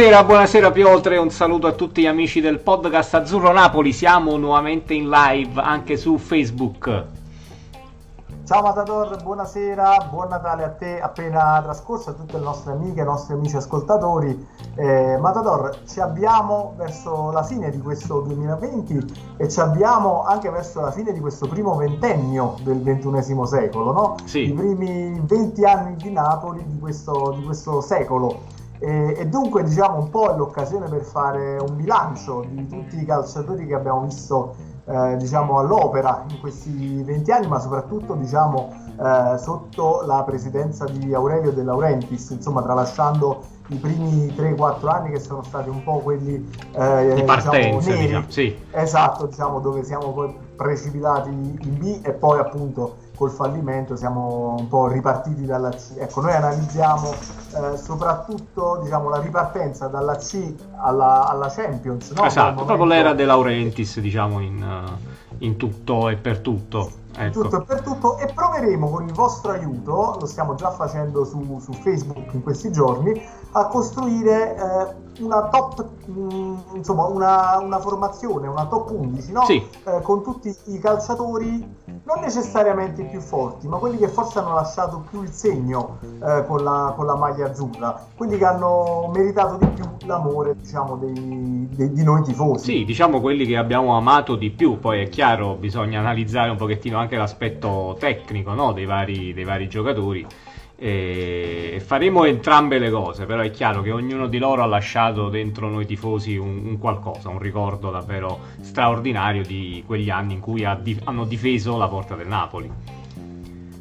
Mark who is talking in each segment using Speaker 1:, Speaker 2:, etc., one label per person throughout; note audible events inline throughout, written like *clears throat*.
Speaker 1: Buonasera, buonasera Piotre, un saluto a tutti gli amici del podcast Azzurro Napoli, siamo nuovamente in live anche su Facebook.
Speaker 2: Ciao Matador, buonasera, buon Natale a te appena trascorso, a tutte le nostre amiche i nostri amici ascoltatori. Eh, Matador, ci abbiamo verso la fine di questo 2020 e ci abbiamo anche verso la fine di questo primo ventennio del XXI secolo, no?
Speaker 1: Sì.
Speaker 2: I primi 20 anni di Napoli di questo, di questo secolo. E, e dunque diciamo un po' è l'occasione per fare un bilancio di tutti i calciatori che abbiamo visto eh, diciamo, all'opera in questi 20 anni, ma soprattutto diciamo, eh, sotto la presidenza di Aurelio De Laurentiis, insomma tralasciando i primi 3-4 anni che sono stati un po' quelli
Speaker 1: eh, di partenza,
Speaker 2: diciamo,
Speaker 1: diciamo, sì.
Speaker 2: esatto, diciamo, dove siamo poi precipitati in B e poi appunto col fallimento siamo un po' ripartiti dalla C. Ecco, noi analizziamo eh, soprattutto diciamo, la ripartenza dalla C alla, alla Champions. No?
Speaker 1: Esatto, momento... proprio l'era De Laurentiis, diciamo, in, in tutto e per tutto.
Speaker 2: Ecco. Tutto e per tutto e proveremo con il vostro aiuto, lo stiamo già facendo su, su Facebook in questi giorni, a costruire eh, una top, mh, mm, insomma una, una, formazione, una top 11, no?
Speaker 1: sì.
Speaker 2: eh, con tutti i calciatori non necessariamente i più forti, ma quelli che forse hanno lasciato più il segno eh, con, la, con, la, maglia azzurra, quelli che hanno meritato di più l'amore diciamo, dei, dei, di noi tifosi.
Speaker 1: Sì, diciamo quelli che abbiamo amato di più, poi è chiaro, bisogna analizzare un pochettino anche l'aspetto tecnico no? dei, vari, dei vari giocatori e faremo entrambe le cose, però è chiaro che ognuno di loro ha lasciato dentro noi tifosi un, un qualcosa, un ricordo davvero straordinario di quegli anni in cui ha hanno difeso la porta del Napoli.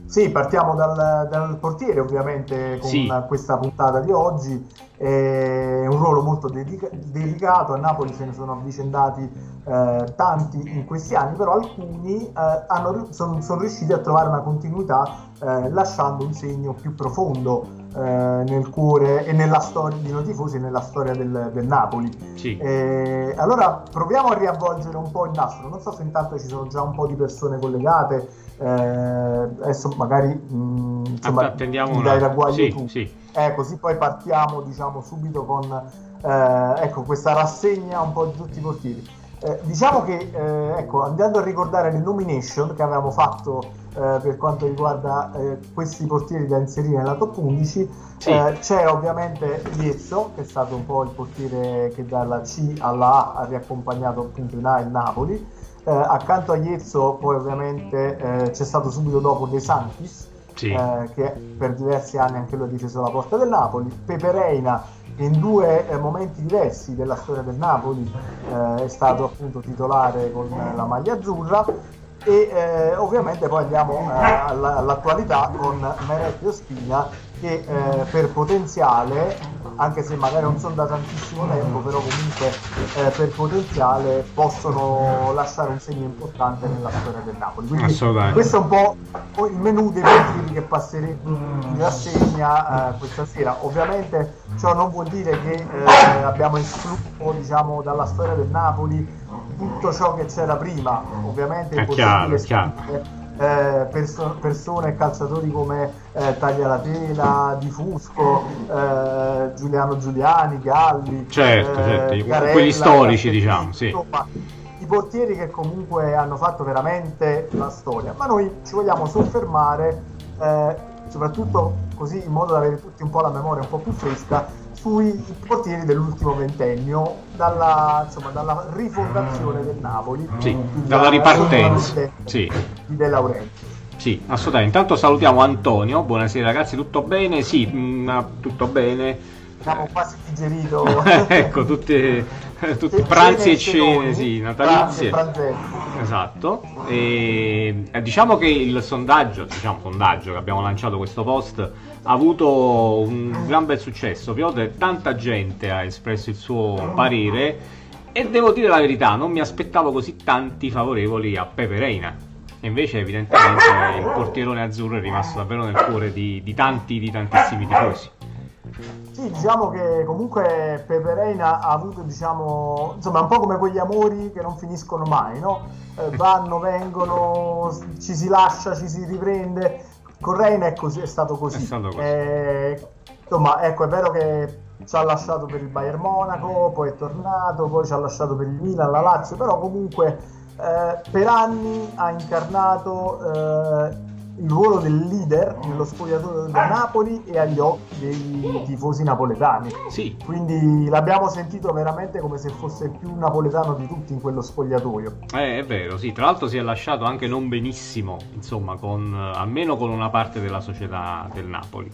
Speaker 2: Sì, partiamo dal, dal portiere ovviamente con
Speaker 1: sì.
Speaker 2: questa puntata di oggi è un ruolo molto dedica- delicato, a Napoli se ne sono avvicendati eh, tanti in questi anni, però alcuni eh, sono son riusciti a trovare una continuità eh, lasciando un segno più profondo eh, nel cuore e nella storia di noi tifosi e nella storia del, del Napoli.
Speaker 1: Sì.
Speaker 2: Eh, allora proviamo a riavvolgere un po' il nastro, non so se intanto ci sono già un po' di persone collegate, eh, adesso magari mh, mm, insomma,
Speaker 1: attendiamo
Speaker 2: mi dai ragguaglio
Speaker 1: sì,
Speaker 2: tu.
Speaker 1: Sì.
Speaker 2: Eh, così poi partiamo diciamo, subito con eh, ecco, questa rassegna un po' di tutti i portieri. Eh, diciamo che eh, ecco, andando a ricordare le nomination che avevamo fatto eh, per quanto riguarda eh, questi portieri da inserire nella top 11,
Speaker 1: sì.
Speaker 2: C'è ovviamente Iezzo, che è stato un po' il portiere che dalla C alla A ha riaccompagnato appunto in A il Napoli. Accanto a Iezzo poi ovviamente c'è stato subito dopo De Santis,
Speaker 1: sì.
Speaker 2: eh, che per diversi anni anche lui ha difeso la porta del Napoli. Pepe Reina in due eh, momenti diversi della storia del Napoli eh, è stato appunto titolare con la maglia azzurra e eh, ovviamente poi andiamo eh, all'attualità con Meretti Ospina che eh, per potenziale, anche se magari non sono da tantissimo tempo, però comunque eh, per potenziale possono lasciare un segno importante nella storia del Napoli. Quindi questo è un po' il menù dei motivi che passeremo in rassegna eh, questa sera. Ovviamente ciò non vuol dire che eh, abbiamo escluso diciamo, dalla storia del Napoli tutto ciò che c'era prima, ovviamente
Speaker 1: è è chiaro
Speaker 2: eh, perso- persone e calciatori come eh, Taglialatela, Di Fusco, eh, Giuliano Giuliani, Galli,
Speaker 1: certo, certo. Garella, quelli storici diciamo, sì.
Speaker 2: Insomma, i portieri che comunque hanno fatto veramente la storia, ma noi ci vogliamo soffermare eh, soprattutto così in modo da avere tutti un po' la memoria un po' più fresca sui portieri dell'ultimo ventennio, dalla, insomma, dalla rifondazione del Napoli,
Speaker 1: sì, dalla ripartenza sì.
Speaker 2: di De Laurenti.
Speaker 1: Sì, assolutamente. Intanto salutiamo Antonio. Buonasera ragazzi, tutto bene? Sì, mh, mm, tutto bene.
Speaker 2: Siamo quasi digerito. *laughs*
Speaker 1: ecco, tutte, tutte pranzi e cene, sì, natalizie. Esatto. E, eh, diciamo che il sondaggio, diciamo sondaggio che abbiamo lanciato questo post ha avuto un gran bel successo. Piotr, tanta gente ha espresso il suo parere e devo dire la verità, non mi aspettavo così tanti favorevoli a Pepe Reina. E invece evidentemente il portierone azzurro è rimasto davvero nel cuore di, di tanti, di tantissimi tifosi.
Speaker 2: Sì, diciamo che comunque Pepe Reina ha avuto, diciamo, insomma, un po' come quegli amori che non finiscono mai, no? Eh, vanno, vengono, ci si lascia, ci si riprende con Reina è, così, è stato così.
Speaker 1: È stato così.
Speaker 2: Eh, insomma, ecco, è vero che ci ha lasciato per il Bayern Monaco, poi è tornato, poi ci ha lasciato per il Milan, la Lazio, però comunque eh, per anni ha incarnato eh, il ruolo del leader nello spogliatoio del Napoli e agli occhi dei tifosi napoletani.
Speaker 1: Sì.
Speaker 2: Quindi l'abbiamo sentito veramente come se fosse il più napoletano di tutti in quello spogliatoio.
Speaker 1: Eh, è vero, sì. Tra l'altro si è lasciato anche non benissimo, insomma, con, almeno con una parte della società del Napoli.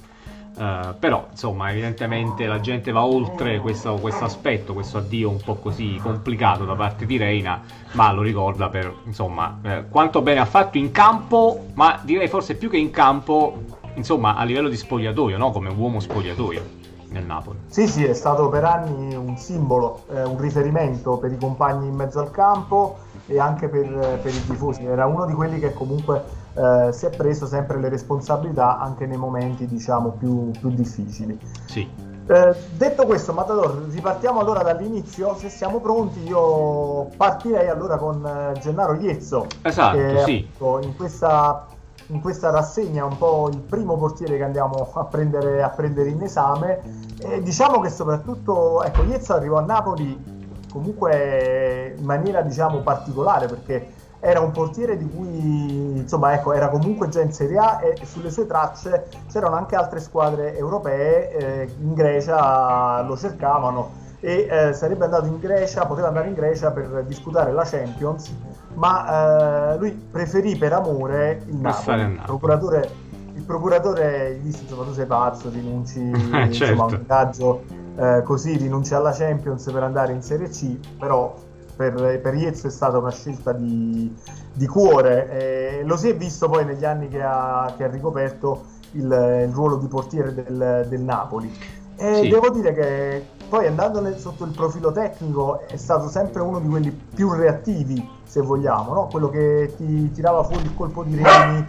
Speaker 1: Uh, però insomma evidentemente la gente va oltre questo, questo, aspetto, questo addio un po' così complicato da parte di Reina, ma lo ricorda per insomma eh, quanto bene ha fatto in campo, ma direi forse più che in campo, insomma a livello di spogliatoio, no? come uomo spogliatoio nel Napoli.
Speaker 2: Sì, sì, è stato per anni un simbolo, eh, un riferimento per i compagni in mezzo al campo e anche per, per i tifosi. Era uno di quelli che comunque eh, si è preso sempre le responsabilità anche nei momenti diciamo più, più difficili.
Speaker 1: Sì.
Speaker 2: Eh, detto questo, Matador, ripartiamo allora dall'inizio. Se siamo pronti, io partirei allora con eh, Gennaro Iezzo.
Speaker 1: Esatto, che, sì.
Speaker 2: Appunto, in, questa, in questa rassegna è un po' il primo portiere che andiamo a prendere, a prendere in esame. E diciamo che soprattutto, ecco, Iezzo arrivò a Napoli comunque in maniera diciamo particolare perché era un portiere di cui insomma ecco era comunque già in Serie A e sulle sue tracce c'erano anche altre squadre europee eh, in Grecia lo cercavano e eh, sarebbe andato in Grecia poteva andare in Grecia per disputare la Champions ma eh, lui preferì per amore il Napoli il procuratore, il procuratore gli disse insomma tu sei pazzo rinunci *laughs*
Speaker 1: certo. insomma,
Speaker 2: un viaggio eh, così rinunci alla Champions per andare in Serie C però per, per Iezzo è stata una scelta di, di cuore. Eh, lo si è visto poi negli anni che ha, che ha ricoperto il, il, ruolo di portiere del, del Napoli. E sì. devo dire che poi andando nel, sotto il profilo tecnico è stato sempre uno di quelli più reattivi, se vogliamo, no? quello che ti tirava fuori il colpo di reni,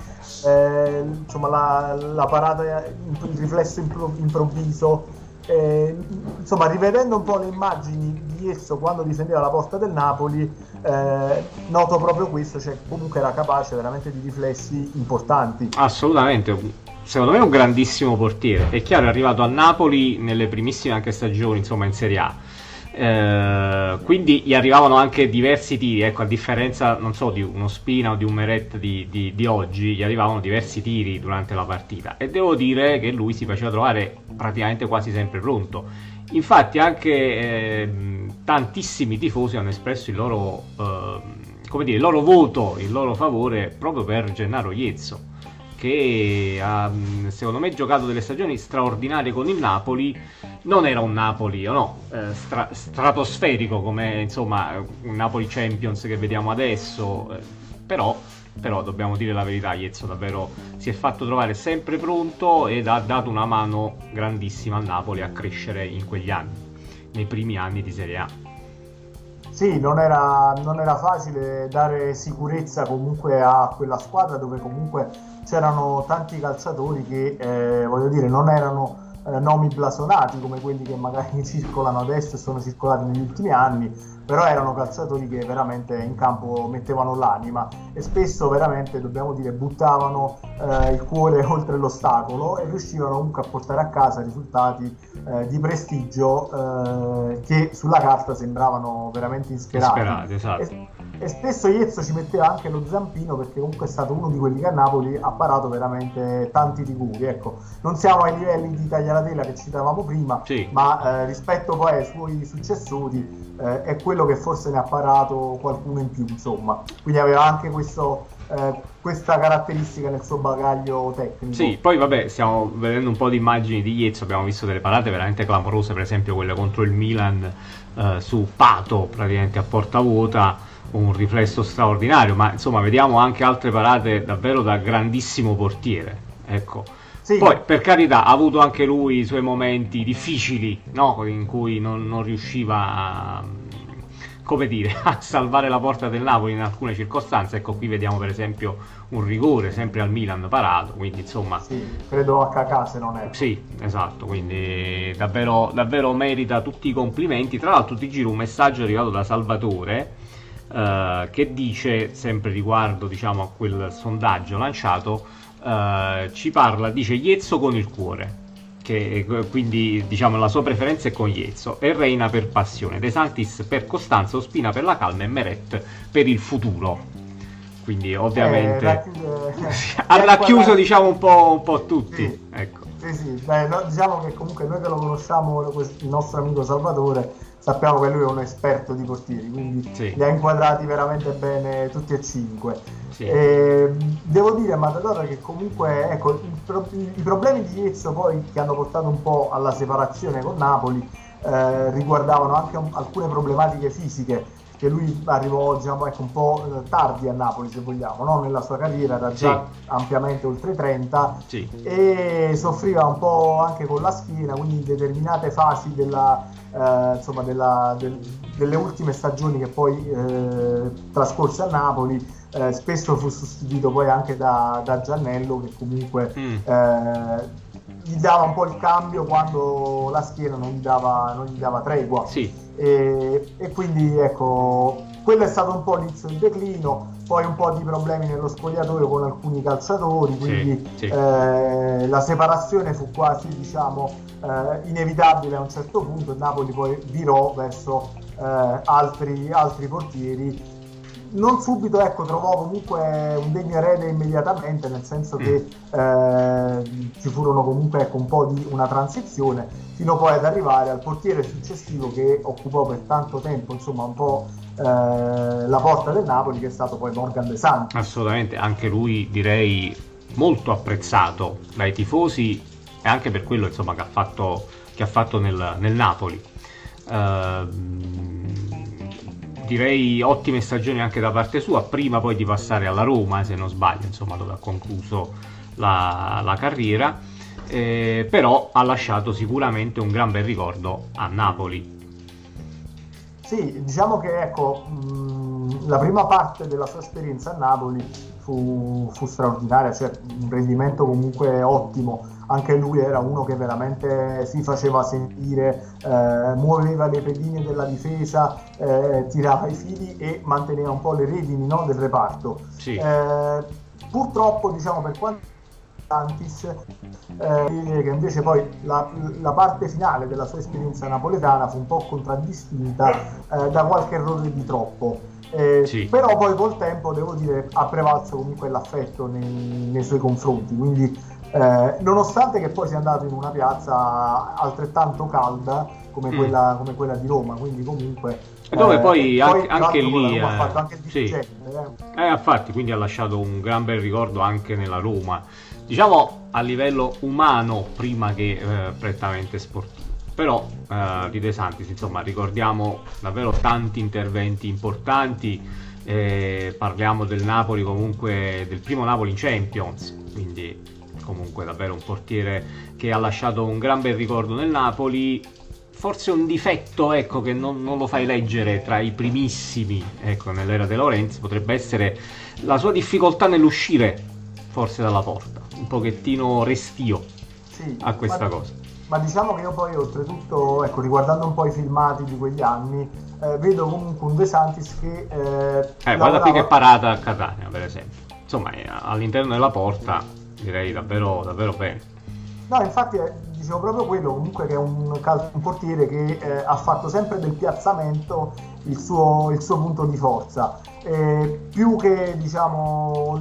Speaker 2: eh, insomma la, la, parata, il riflesso improvviso. Eh, insomma, rivedendo un po' le immagini di esso quando difendeva la porta del Napoli, eh, noto proprio questo, cioè comunque era capace veramente di riflessi importanti.
Speaker 1: Assolutamente, secondo me è un grandissimo portiere. È chiaro, è arrivato a Napoli nelle primissime anche stagioni, insomma, in Serie A eh, quindi gli arrivavano anche diversi tiri, ecco, a differenza, non so, di uno Spina o di un Meret di, di, di, oggi, gli arrivavano diversi tiri durante la partita e devo dire che lui si faceva trovare praticamente quasi sempre pronto. Infatti anche eh, tantissimi tifosi hanno espresso il loro, eh, dire, il loro voto, il loro favore proprio per Gennaro Iezzo che ha secondo me giocato delle stagioni straordinarie con il Napoli non era un Napoli o no, eh, stra- stratosferico come insomma un Napoli Champions che vediamo adesso eh, però, però dobbiamo dire la verità Iezzo davvero si è fatto trovare sempre pronto ed ha dato una mano grandissima al Napoli a crescere in quegli anni nei primi anni di Serie A.
Speaker 2: Sì, non era, non era, facile dare sicurezza comunque a quella squadra dove comunque c'erano tanti calciatori che, eh, voglio dire, non erano eh, nomi blasonati come quelli che magari *laughs* circolano adesso e sono circolati negli ultimi anni, però erano calciatori che veramente in campo mettevano l'anima e spesso veramente, dobbiamo dire, buttavano eh, il cuore *laughs* oltre l'ostacolo e riuscivano comunque a portare a casa risultati eh, di prestigio eh, che sulla carta sembravano veramente insperati.
Speaker 1: Insperati, esatto.
Speaker 2: E, e spesso Iezzo ci metteva anche lo zampino perché comunque è stato uno di quelli che a Napoli ha parato veramente tanti rigori ecco non siamo ai livelli di Taglialatela che citavamo prima
Speaker 1: sì.
Speaker 2: ma eh, rispetto poi ai suoi successori eh, è quello che forse ne ha parato qualcuno in più insomma quindi aveva anche questo eh, questa caratteristica nel suo bagaglio tecnico.
Speaker 1: Sì, poi vabbè, stiamo vedendo un po' di immagini di Iezzo, abbiamo visto delle parate veramente clamorose, per esempio quelle contro il Milan eh, su Pato, praticamente a porta vuota un riflesso straordinario, ma insomma vediamo anche altre parate davvero da grandissimo portiere. Ecco. Sì. Poi, per carità, ha avuto anche lui i suoi momenti difficili, no? in cui non, non riusciva a, come dire, *laughs* a salvare la porta del Napoli in alcune circostanze. Ecco, qui vediamo per esempio un rigore sempre al Milan parato, quindi insomma...
Speaker 2: Sì, credo a Cacà se non è.
Speaker 1: Sì, esatto, quindi davvero, davvero merita tutti i complimenti. Tra l'altro ti giro un messaggio arrivato da Salvatore eh, che dice, sempre riguardo diciamo, a quel sondaggio lanciato, uh, ci parla, dice Iezzo con il cuore. che quindi diciamo la sua preferenza è con Iezzo e Reina per passione, De Santis per costanza, Ospina per la calma e Meret per il futuro. Quindi ovviamente eh, racchiude... *laughs* ha racchiuso diciamo un po', un po tutti.
Speaker 2: Sì. Ecco. Sì, sì. Beh, no, diciamo che comunque noi che lo conosciamo, il nostro amico Salvatore, sappiamo che lui è un esperto di portieri, quindi sì. li ha inquadrati veramente bene tutti e cinque. Sì. E, devo dire a Matador che comunque ecco, i, i, problemi di Iezzo poi che hanno portato un po' alla separazione con Napoli eh, riguardavano anche un- alcune problematiche fisiche che lui arrivò diciamo, ecco, un po' tardi a Napoli se vogliamo, no? nella sua carriera era già sì. ampiamente oltre 30 sì. e soffriva un po' anche con la schiena, quindi in determinate fasi della, eh, insomma, della, del, delle ultime stagioni che poi eh, trascorse a Napoli eh, spesso fu sostituito poi anche da, da Giannello che comunque mm. Eh, gli dava un po' il cambio quando la schiena non gli dava, non gli dava tregua.
Speaker 1: Sì.
Speaker 2: E, e, quindi ecco, quello è stato un po' l'inizio di declino, poi un po' di problemi nello spogliatoio con alcuni calciatori, quindi sì, sì. Eh, la separazione fu quasi diciamo, eh, inevitabile a un certo punto, il Napoli poi virò verso eh, altri, altri portieri non subito ecco, trovò comunque un degno erede immediatamente, nel senso che mm. eh, ci furono comunque ecco, un po' di una transizione, fino poi ad arrivare al portiere successivo che occupò per tanto tempo insomma un po' eh, la porta del Napoli, che è stato poi Morgan De Santi.
Speaker 1: Assolutamente, anche lui direi molto apprezzato dai tifosi e anche per quello insomma, che ha fatto, che ha fatto nel, nel Napoli. Uh, direi ottime stagioni anche da parte sua, prima poi di passare alla Roma, se non sbaglio, insomma, dove ha concluso la, la carriera, eh, però ha lasciato sicuramente un gran bel ricordo a Napoli.
Speaker 2: Sì, diciamo che ecco, mh, la prima parte della sua esperienza a Napoli fu, fu straordinaria, cioè un rendimento comunque ottimo anche lui era uno che veramente si faceva sentire, eh, muoveva le pedine della difesa, eh, tirava i fili e manteneva un po' le redini no, del reparto.
Speaker 1: Sì.
Speaker 2: Eh, purtroppo, diciamo, per quanto Santis, eh, che invece poi la, la, parte finale della sua esperienza napoletana fu un po' contraddistinta eh, da qualche errore di troppo. Eh, sì. Però poi col tempo devo dire ha prevalso comunque l'affetto nei, nei suoi confronti, quindi eh, nonostante che poi sia andato in una piazza altrettanto calda come, mm. quella, come quella, di Roma, quindi comunque...
Speaker 1: Dove eh, poi, anche, anche lì... Ha fatto anche il sì. eh. eh, infatti, quindi ha lasciato un gran bel ricordo anche nella Roma, diciamo a livello umano prima che eh, prettamente sportivo. Però eh, di De Santis, insomma, ricordiamo davvero tanti interventi importanti. Eh, parliamo del Napoli comunque del primo Napoli in Champions, quindi comunque davvero un portiere che ha lasciato un gran bel ricordo nel Napoli. Forse un difetto ecco, che non, non lo fai leggere tra i primissimi ecco, nell'era De Lorenzi potrebbe essere la sua difficoltà nell'uscire forse dalla porta, un pochettino restio sì, a questa ma, cosa.
Speaker 2: Ma diciamo che io poi oltretutto, ecco, riguardando un po' i filmati di quegli anni, eh, vedo comunque un De Santis che... Eh,
Speaker 1: eh lavorava... guarda qui che parata a Catania per esempio. Insomma, all'interno della porta direi davvero, davvero bene.
Speaker 2: No, infatti eh, dicevo proprio quello, comunque che è un, un portiere che eh, ha fatto sempre del piazzamento il suo, il suo punto di forza. Eh, più che diciamo,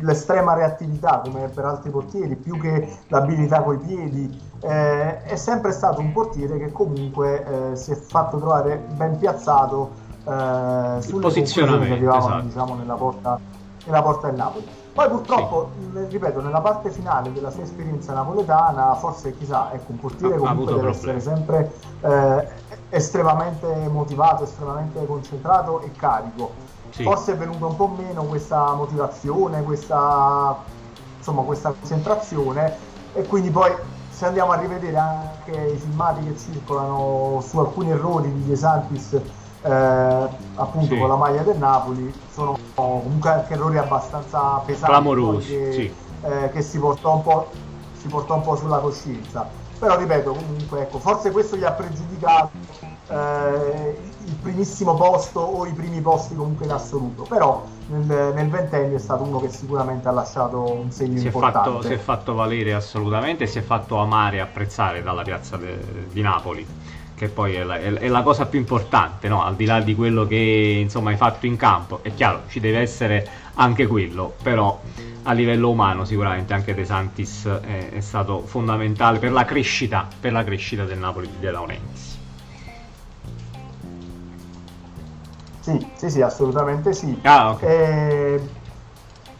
Speaker 2: l'estrema reattività come per altri portieri, più che l'abilità coi piedi, eh, è sempre stato un portiere che comunque eh, si è fatto trovare ben piazzato eh, sulle posizioni che arrivavano esatto. diciamo, nella, porta, nella porta del Napoli. Poi purtroppo, sì. ripeto, nella parte finale della sua esperienza napoletana, forse chissà, ecco, un portiere ha, comunque deve essere sempre eh, estremamente motivato, estremamente concentrato e carico. Sì. Forse è venuta un po' meno questa motivazione, questa, insomma, questa concentrazione e quindi poi se andiamo a rivedere anche i filmati che circolano su alcuni errori di De Santis eh, appunto sì. con la maglia del Napoli sono comunque anche errori abbastanza pesanti
Speaker 1: clamorosi
Speaker 2: che,
Speaker 1: sì.
Speaker 2: eh, che si, portò un po', si portò un po' sulla coscienza però ripeto comunque ecco, forse questo gli ha pregiudicato eh, il primissimo posto o i primi posti comunque in assoluto, però nel, nel ventennio è stato uno che sicuramente ha lasciato un segno
Speaker 1: si
Speaker 2: importante.
Speaker 1: È fatto, si è fatto valere assolutamente si è fatto amare e apprezzare dalla piazza de, di Napoli che poi è la, è la, cosa più importante, no? al di là di quello che insomma, hai fatto in campo. È chiaro, ci deve essere anche quello, però a livello umano sicuramente anche De Santis è, è stato fondamentale per la crescita, per la crescita del Napoli di De Laurentiis.
Speaker 2: Sì, sì, sì, assolutamente sì.
Speaker 1: Ah, okay.
Speaker 2: e...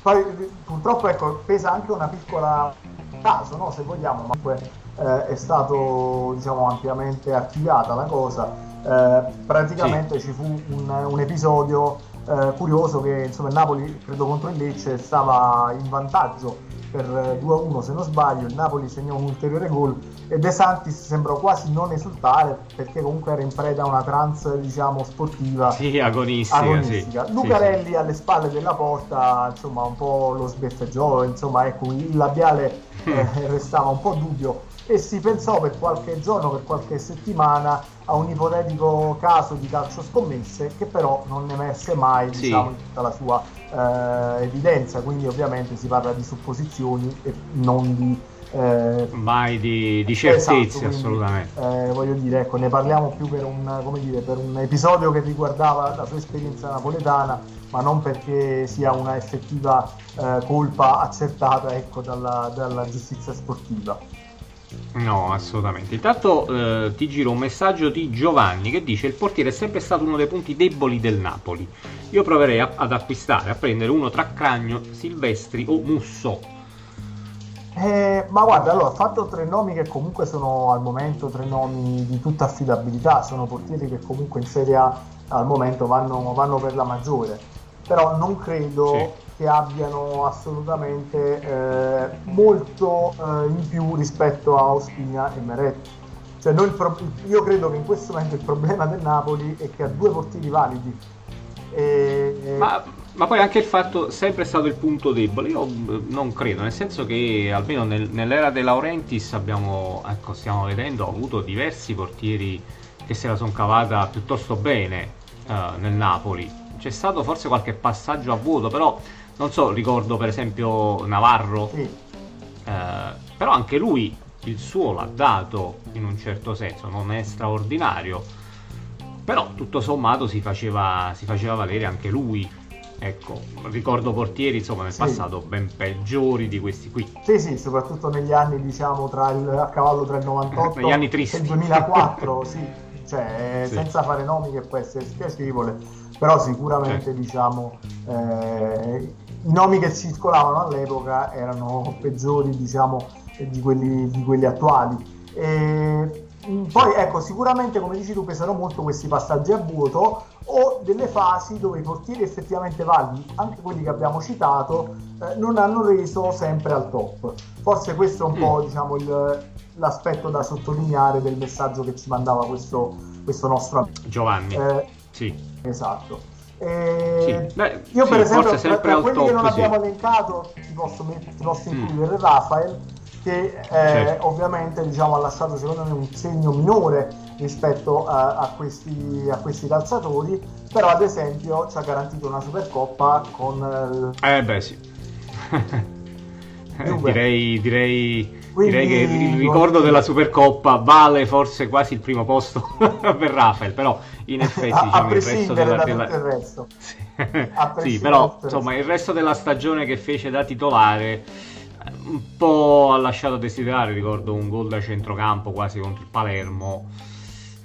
Speaker 2: Poi purtroppo ecco, pesa anche una piccola caso, no? se vogliamo, ma comunque eh, è stato diciamo, ampiamente archiviata la cosa. Eh, praticamente sì. ci fu un, un episodio eh, curioso che insomma, il Napoli, credo contro il Lecce, stava in vantaggio per 2-1 se non sbaglio, il Napoli segnò un ulteriore gol e De Santis sembrò quasi non esultare perché comunque era in preda a una trance diciamo sportiva
Speaker 1: sì, agonistica,
Speaker 2: agonistica.
Speaker 1: Sì.
Speaker 2: Lucarelli
Speaker 1: sì,
Speaker 2: alle spalle della porta insomma un po' lo sbeffeggiò insomma ecco il labiale *laughs* eh, restava un po' dubbio e si pensò per qualche giorno, per qualche settimana a un ipotetico caso di calcio scommesse che però non emerse mai sì. diciamo, in tutta la sua eh, evidenza, quindi ovviamente si parla di supposizioni e non di...
Speaker 1: Eh, mai di, di certezze esatto, quindi,
Speaker 2: assolutamente. eh, voglio dire ecco ne parliamo più per un, dire, per un episodio che riguardava la sua esperienza napoletana ma non perché sia una effettiva eh, colpa accertata ecco, dalla, dalla giustizia sportiva
Speaker 1: No, assolutamente. Intanto eh, ti giro un messaggio di Giovanni che dice il portiere è sempre stato uno dei punti deboli del Napoli. Io proverei a, ad acquistare, a prendere uno tra Cragno, Silvestri o Musso.
Speaker 2: Eh, ma guarda, allora, ho fatto tre nomi che comunque sono al momento tre nomi di tutta affidabilità, sono portieri che comunque in Serie A al momento vanno, vanno per la maggiore, però non credo... Sì che abbiano assolutamente eh, molto eh, in più rispetto a Ospina e Meret. Cioè pro- io credo che in questo momento il problema del Napoli è che ha due portieri validi.
Speaker 1: E, ma, ma, poi anche il fatto sempre stato il punto debole, io non credo, nel senso che almeno nel, nell'era De Laurentiis abbiamo, ecco, stiamo vedendo, ha avuto diversi portieri che se la sono cavata piuttosto bene uh, nel Napoli. C'è stato forse qualche passaggio a vuoto, però non so, ricordo per esempio Navarro, sì. eh, però anche lui il suo l'ha dato in un certo senso, non è straordinario, però tutto sommato si faceva, si faceva valere anche lui. Ecco, ricordo portieri insomma nel sì. passato ben peggiori di questi qui.
Speaker 2: Sì, sì, soprattutto negli anni diciamo tra il, a cavallo tra il 98
Speaker 1: negli anni tristi.
Speaker 2: e il 2004, *laughs* sì, cioè sì. senza fare nomi che può essere spiacevole, però sicuramente certo. diciamo eh, i nomi che circolavano all'epoca erano peggiori diciamo, di, quelli, di quelli attuali. E, mm, poi ecco, sicuramente come dici tu pesano molto questi passaggi a vuoto o delle fasi dove i portieri effettivamente validi, anche quelli che abbiamo citato, eh, non hanno reso sempre al top. Forse questo è un mm. po' diciamo, il, l'aspetto da sottolineare del messaggio che ci mandava questo, questo nostro amico.
Speaker 1: Giovanni. Eh, sì.
Speaker 2: Esatto. Eh, sì. Beh, io sì, per esempio tra, tra quelli top, che non abbiamo elencato ti posso, ti posso mm. includere mm. Rafael che eh, certo. ovviamente diciamo, ha lasciato secondo me un segno minore rispetto a, a, questi, a, questi, calciatori però ad esempio ci ha garantito una Supercoppa con
Speaker 1: eh, eh beh sì *laughs* direi, direi quindi, Direi che il ricordo della Supercoppa vale forse quasi il primo posto *laughs* per Rafael, però in effetti *laughs*
Speaker 2: a,
Speaker 1: diciamo,
Speaker 2: a il resto della, della... il resto. *laughs*
Speaker 1: sì, sì però insomma il resto della stagione che fece da titolare un po' ha lasciato desiderare, ricordo un gol da centrocampo quasi contro il Palermo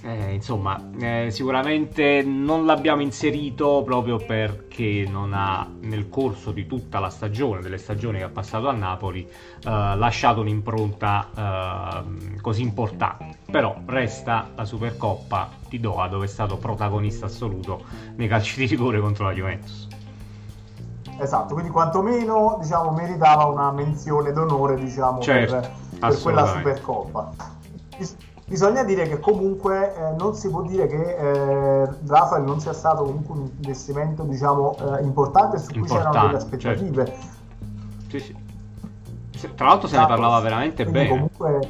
Speaker 1: eh, insomma, eh, sicuramente non l'abbiamo inserito proprio perché non ha nel corso di tutta la stagione, delle stagioni che ha passato a Napoli, eh, lasciato un'impronta eh, così importante. Però resta la Supercoppa di Doha dove è stato protagonista assoluto nei calci di rigore contro la Juventus.
Speaker 2: Esatto, quindi quantomeno diciamo, meritava una menzione d'onore diciamo, certo, per, per quella Supercoppa Bisogna dire che comunque eh, non si può dire che eh, Rafael non sia stato comunque un investimento diciamo, eh, importante su cui c'erano delle aspettative. Certo.
Speaker 1: Sì, sì. Tra l'altro se ne esatto. parlava veramente bene.
Speaker 2: Comunque,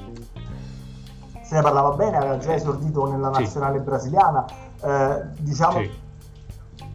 Speaker 2: se ne parlava bene, aveva già esordito nella nazionale sì. brasiliana, eh, diciamo sì.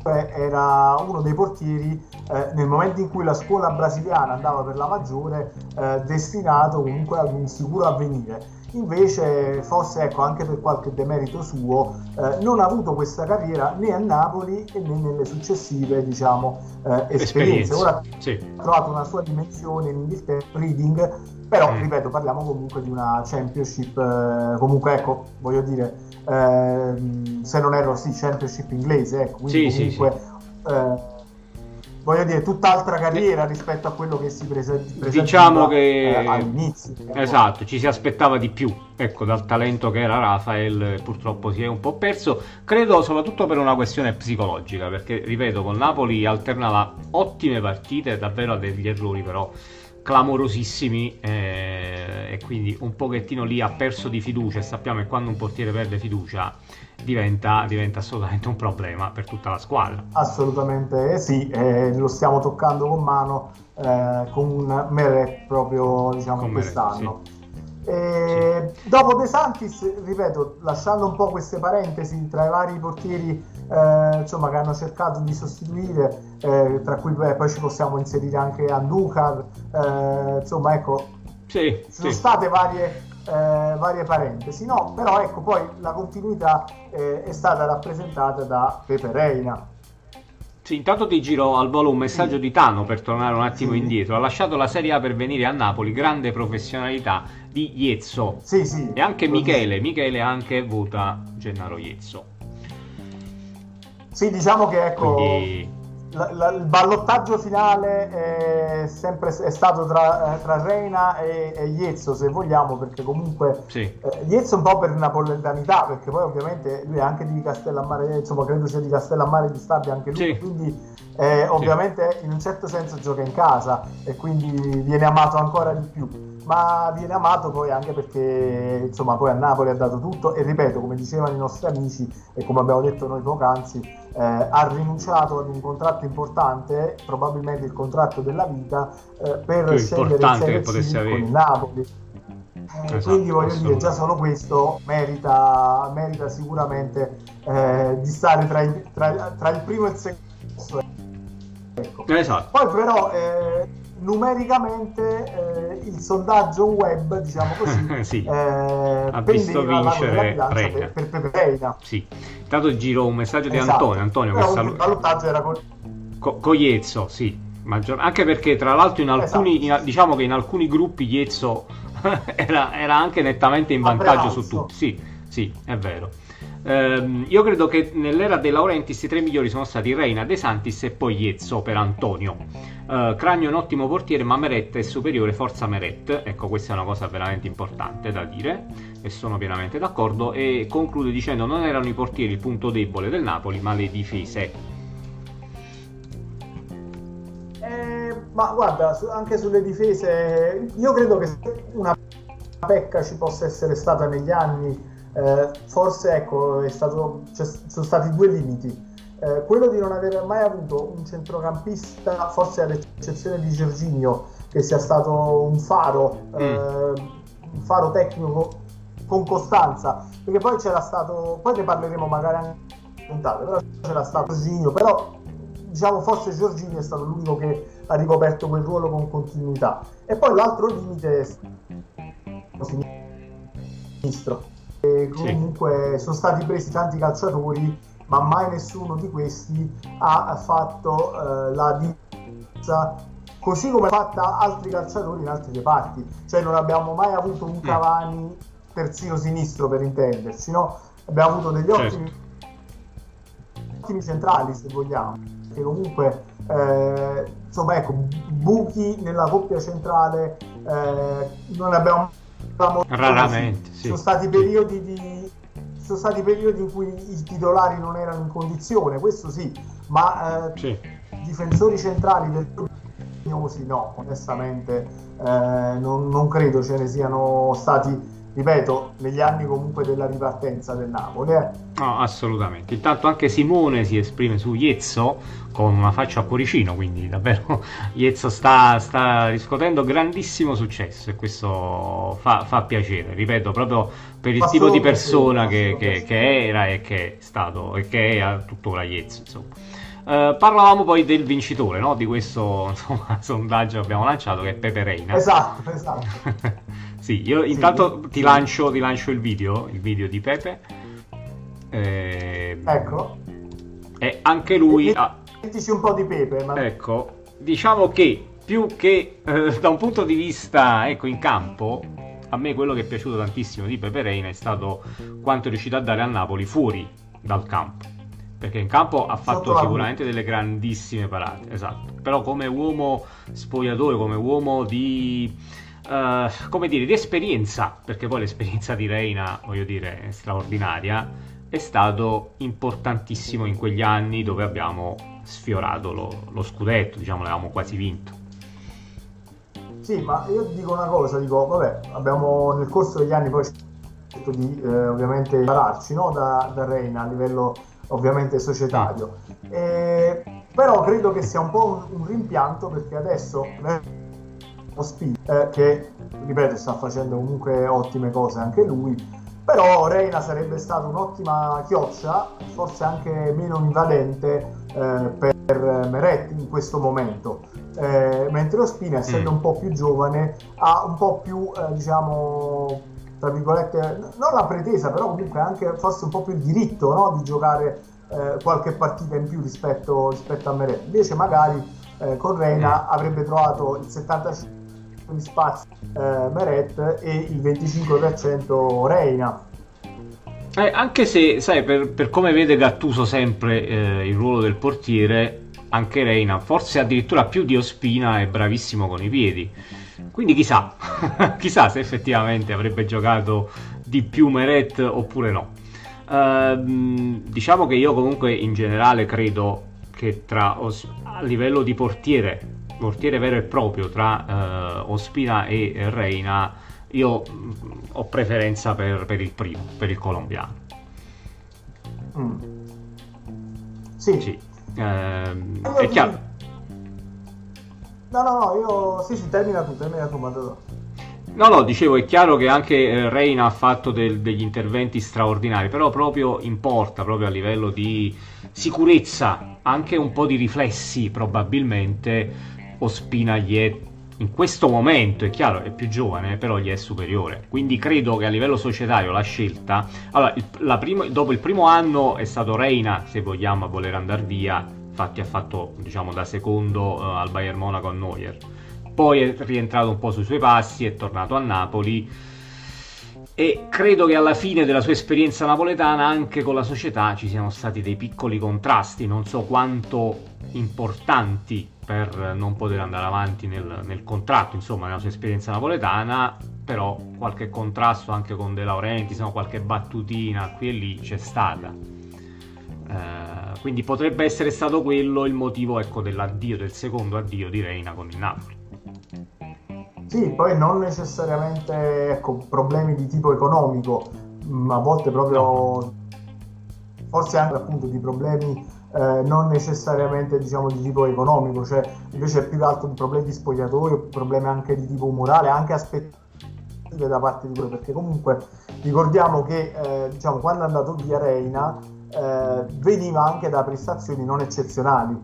Speaker 2: era uno dei portieri eh, nel momento in cui la scuola brasiliana andava per la maggiore eh, destinato comunque ad un sicuro avvenire invece forse ecco anche per qualche demerito suo eh, non ha avuto questa carriera né a Napoli né nelle successive diciamo eh, esperienze ora sì. ha trovato una sua dimensione in Inghilterra Reading però mm. ripeto parliamo comunque di una championship eh, comunque ecco voglio dire ehm, se non erro sì championship inglese ecco quindi sì, comunque sì, sì eh, voglio dire, tutt'altra carriera rispetto a quello che si presenta
Speaker 1: diciamo che eh, all'inizio. Esatto, ci si aspettava di più, ecco, dal talento che era Rafael, purtroppo si è un po' perso, credo soprattutto per una questione psicologica, perché ripeto, con Napoli alternava ottime partite, davvero a degli errori però clamorosissimi eh, e quindi un pochettino lì ha perso di fiducia e sappiamo che quando un portiere perde fiducia diventa, diventa assolutamente un problema per tutta la squadra.
Speaker 2: Assolutamente sì, eh, lo stiamo toccando con mano eh, con Meret proprio diciamo con quest'anno. sì. E sì. Dopo De Santis, ripeto, lasciando un po' queste parentesi tra i vari portieri eh, insomma, che hanno cercato di sostituire, eh, tra cui beh, poi ci possiamo inserire anche Andukar, eh, insomma ecco, sì, ci sono state varie eh, varie parentesi, no, però ecco poi la continuità eh, è stata rappresentata da Pepe Reina.
Speaker 1: Sì, intanto ti giro al volo un messaggio di Tano per tornare un attimo sì. indietro. Ha lasciato la Serie A per venire a Napoli, grande professionalità di Iezzo.
Speaker 2: Sì, sì.
Speaker 1: E anche Michele, Michele anche vota Gennaro Iezzo.
Speaker 2: Sì, diciamo che ecco... Quindi la, la, il ballottaggio finale è sempre è stato tra, eh, tra Reina e, e Iezzo se vogliamo perché comunque sì. eh, Iezzo un po' per napoletanità perché poi ovviamente lui è anche di Castellammare insomma credo sia di Castellammare di Stabia anche lui sì. quindi eh, ovviamente in un certo senso gioca in casa e quindi viene amato ancora di più. Ma viene amato poi anche perché insomma poi a Napoli ha dato tutto e ripeto come dicevano i nostri amici e come abbiamo detto noi poc'anzi eh, ha rinunciato ad un contratto importante probabilmente il contratto della vita eh, per Più scegliere il Serie C con il Napoli. Eh, esatto, quindi voglio dire già solo questo merita, merita sicuramente eh, di stare tra, i, tra, tra, il primo e il secondo ecco. esatto. poi però eh, numericamente eh, il sondaggio web, diciamo così, *laughs*
Speaker 1: sì. eh, ha visto vincere Reina. Per, per, Reina. Sì. Intanto giro un messaggio di esatto. Antonio. Antonio
Speaker 2: Però questa... il ballottaggio era con...
Speaker 1: Co- con Iezzo, sì. Maggior... Anche perché tra l'altro in alcuni, esatto. in, diciamo che in alcuni gruppi Iezzo *laughs* era, era, anche nettamente in vantaggio su tutti. Sì, sì, è vero. Um, io credo che nell'era dei Laurentiis i tre migliori sono stati Reina, De Santis e poi Iezzo per Antonio. Uh, Cragno è un ottimo portiere, ma Meret è superiore, forza Meret. Ecco, questa è una cosa veramente importante da dire e sono pienamente d'accordo. E conclude dicendo: Non erano i portieri il punto debole del Napoli, ma le difese.
Speaker 2: Eh, ma guarda, anche sulle difese, io credo che una pecca ci possa essere stata negli anni eh, forse ecco, stato, cioè, sono stati due limiti. Eh, quello di non aver mai avuto un centrocampista, forse all'eccezione di Giorginio, che sia stato un faro, mm. eh, un faro tecnico con costanza, perché poi c'era stato, poi ne parleremo magari anche puntate, però c'era stato Giorginio, però diciamo forse Giorginio è stato l'unico che ha ricoperto quel ruolo con continuità. E poi l'altro limite è sinistro e comunque sì. sono stati presi tanti calciatori, ma mai nessuno di questi ha fatto uh, la differenza così come ha fatto altri calciatori in altri reparti. Cioè non abbiamo mai avuto un mm. Cavani terzino sinistro per intenderci, no? Abbiamo avuto degli certo. ottimi, ottimi centrali se vogliamo, che comunque eh, insomma ecco, buchi nella coppia centrale eh, non abbiamo
Speaker 1: Raramente,
Speaker 2: sì. Sono stati periodi di sono stati periodi in cui i titolari non erano in condizione, questo sì, ma eh, sì. difensori centrali del no, onestamente eh, non, non, credo ce ne siano stati ripeto, negli anni comunque della ripartenza del Napoli. Eh.
Speaker 1: No, assolutamente. Intanto anche Simone si esprime su Iezzo con una faccia a cuoricino, quindi davvero *laughs* Iezzo sta, sta riscuotendo grandissimo successo e questo fa, fa piacere, ripeto, proprio per il tipo di persona che, che, che, era e che è stato e che è tuttora Iezzo, insomma. Uh, parlavamo poi del vincitore no? di questo *laughs* insomma, sondaggio che abbiamo lanciato che è Pepe Reina.
Speaker 2: Esatto, esatto. *laughs*
Speaker 1: Sì, io intanto sì. Ti, lancio, ti, lancio, il video, il video di Pepe.
Speaker 2: Eh, ecco.
Speaker 1: E anche lui...
Speaker 2: Mettici un po' di Pepe. Ma...
Speaker 1: Ecco, diciamo che più che eh, da un punto di vista ecco, in campo, a me quello che è piaciuto tantissimo di Pepe Reina è stato quanto è riuscito a dare a Napoli fuori dal campo. Perché in campo ha fatto sicuramente delle grandissime parate, esatto. Però come uomo spogliatore, come uomo di uh, come dire, di esperienza, perché poi l'esperienza di Reina, voglio dire, è straordinaria, è stato importantissimo in quegli anni dove abbiamo sfiorato lo, lo scudetto, diciamo, l'avevamo quasi vinto.
Speaker 2: Sì, ma io dico una cosa, dico, vabbè, abbiamo nel corso degli anni poi cercato di eh, ovviamente impararci no? da, da, Reina a livello ovviamente societario. E, però credo che sia un po' un, un rimpianto perché adesso Speed, che ripeto sta facendo comunque ottime cose anche lui, però Reina sarebbe stata un'ottima chioccia, forse anche meno invadente eh, per Meret in questo momento, eh, mentre Ospina essendo mm. un po' più giovane ha un po' più eh, diciamo tra virgolette non la pretesa però comunque anche forse un po' più il diritto no? di giocare eh, qualche partita in più rispetto, rispetto a Meret invece magari eh, con Reina mm. avrebbe trovato il 75 di spazio eh, Meret e il 25% Reina.
Speaker 1: Eh, anche se, sai, per, per, come vede Gattuso sempre eh, il ruolo del portiere, anche Reina, forse addirittura più di Ospina, è bravissimo con i piedi. Quindi chissà, *laughs* chissà se effettivamente avrebbe giocato di più Meret oppure no. Uh, diciamo che io comunque in generale credo che tra a livello di portiere portiere vero e proprio tra uh, Ospina e Reina, io mm, ho preferenza per, per, il primo, per il colombiano.
Speaker 2: Mm. Sì.
Speaker 1: sì. Eh, è chiaro.
Speaker 2: No, no, no, io... Sì, sì, termina tu, termina tu, Matador.
Speaker 1: No, no, dicevo, è chiaro che anche eh, Reina ha fatto del, degli interventi straordinari, però proprio importa, proprio a livello di sicurezza, anche un po' di riflessi probabilmente, Ospina gli è in questo momento è chiaro, è più giovane, però gli è superiore. Quindi credo che a livello societario la scelta. Allora, il, primo, dopo il primo anno è stato Reina, se vogliamo, a voler andare via. Infatti, ha fatto diciamo da secondo uh, al Bayern Monaco a Neuer. Poi è rientrato un po' sui suoi passi, è tornato a Napoli. E credo che alla fine della sua esperienza napoletana, anche con la società, ci siano stati dei piccoli contrasti. Non so quanto importanti per non poter andare avanti nel, nel, contratto, insomma, nella sua esperienza napoletana, però qualche contrasto anche con De Laurentiis, no? qualche battutina qui e lì c'è stata. Eh, quindi potrebbe essere stato quello il motivo ecco, dell'addio, del secondo addio di Reina con il Napoli.
Speaker 2: Sì, poi non necessariamente ecco, problemi di tipo economico, ma a volte proprio, forse anche appunto di problemi eh, non necessariamente diciamo di tipo economico, cioè invece più che altro di problemi di spogliatoio, problemi anche di tipo morale, anche aspettative da parte di loro, perché comunque ricordiamo che eh, diciamo, quando è andato via Reina eh, veniva anche da prestazioni non eccezionali.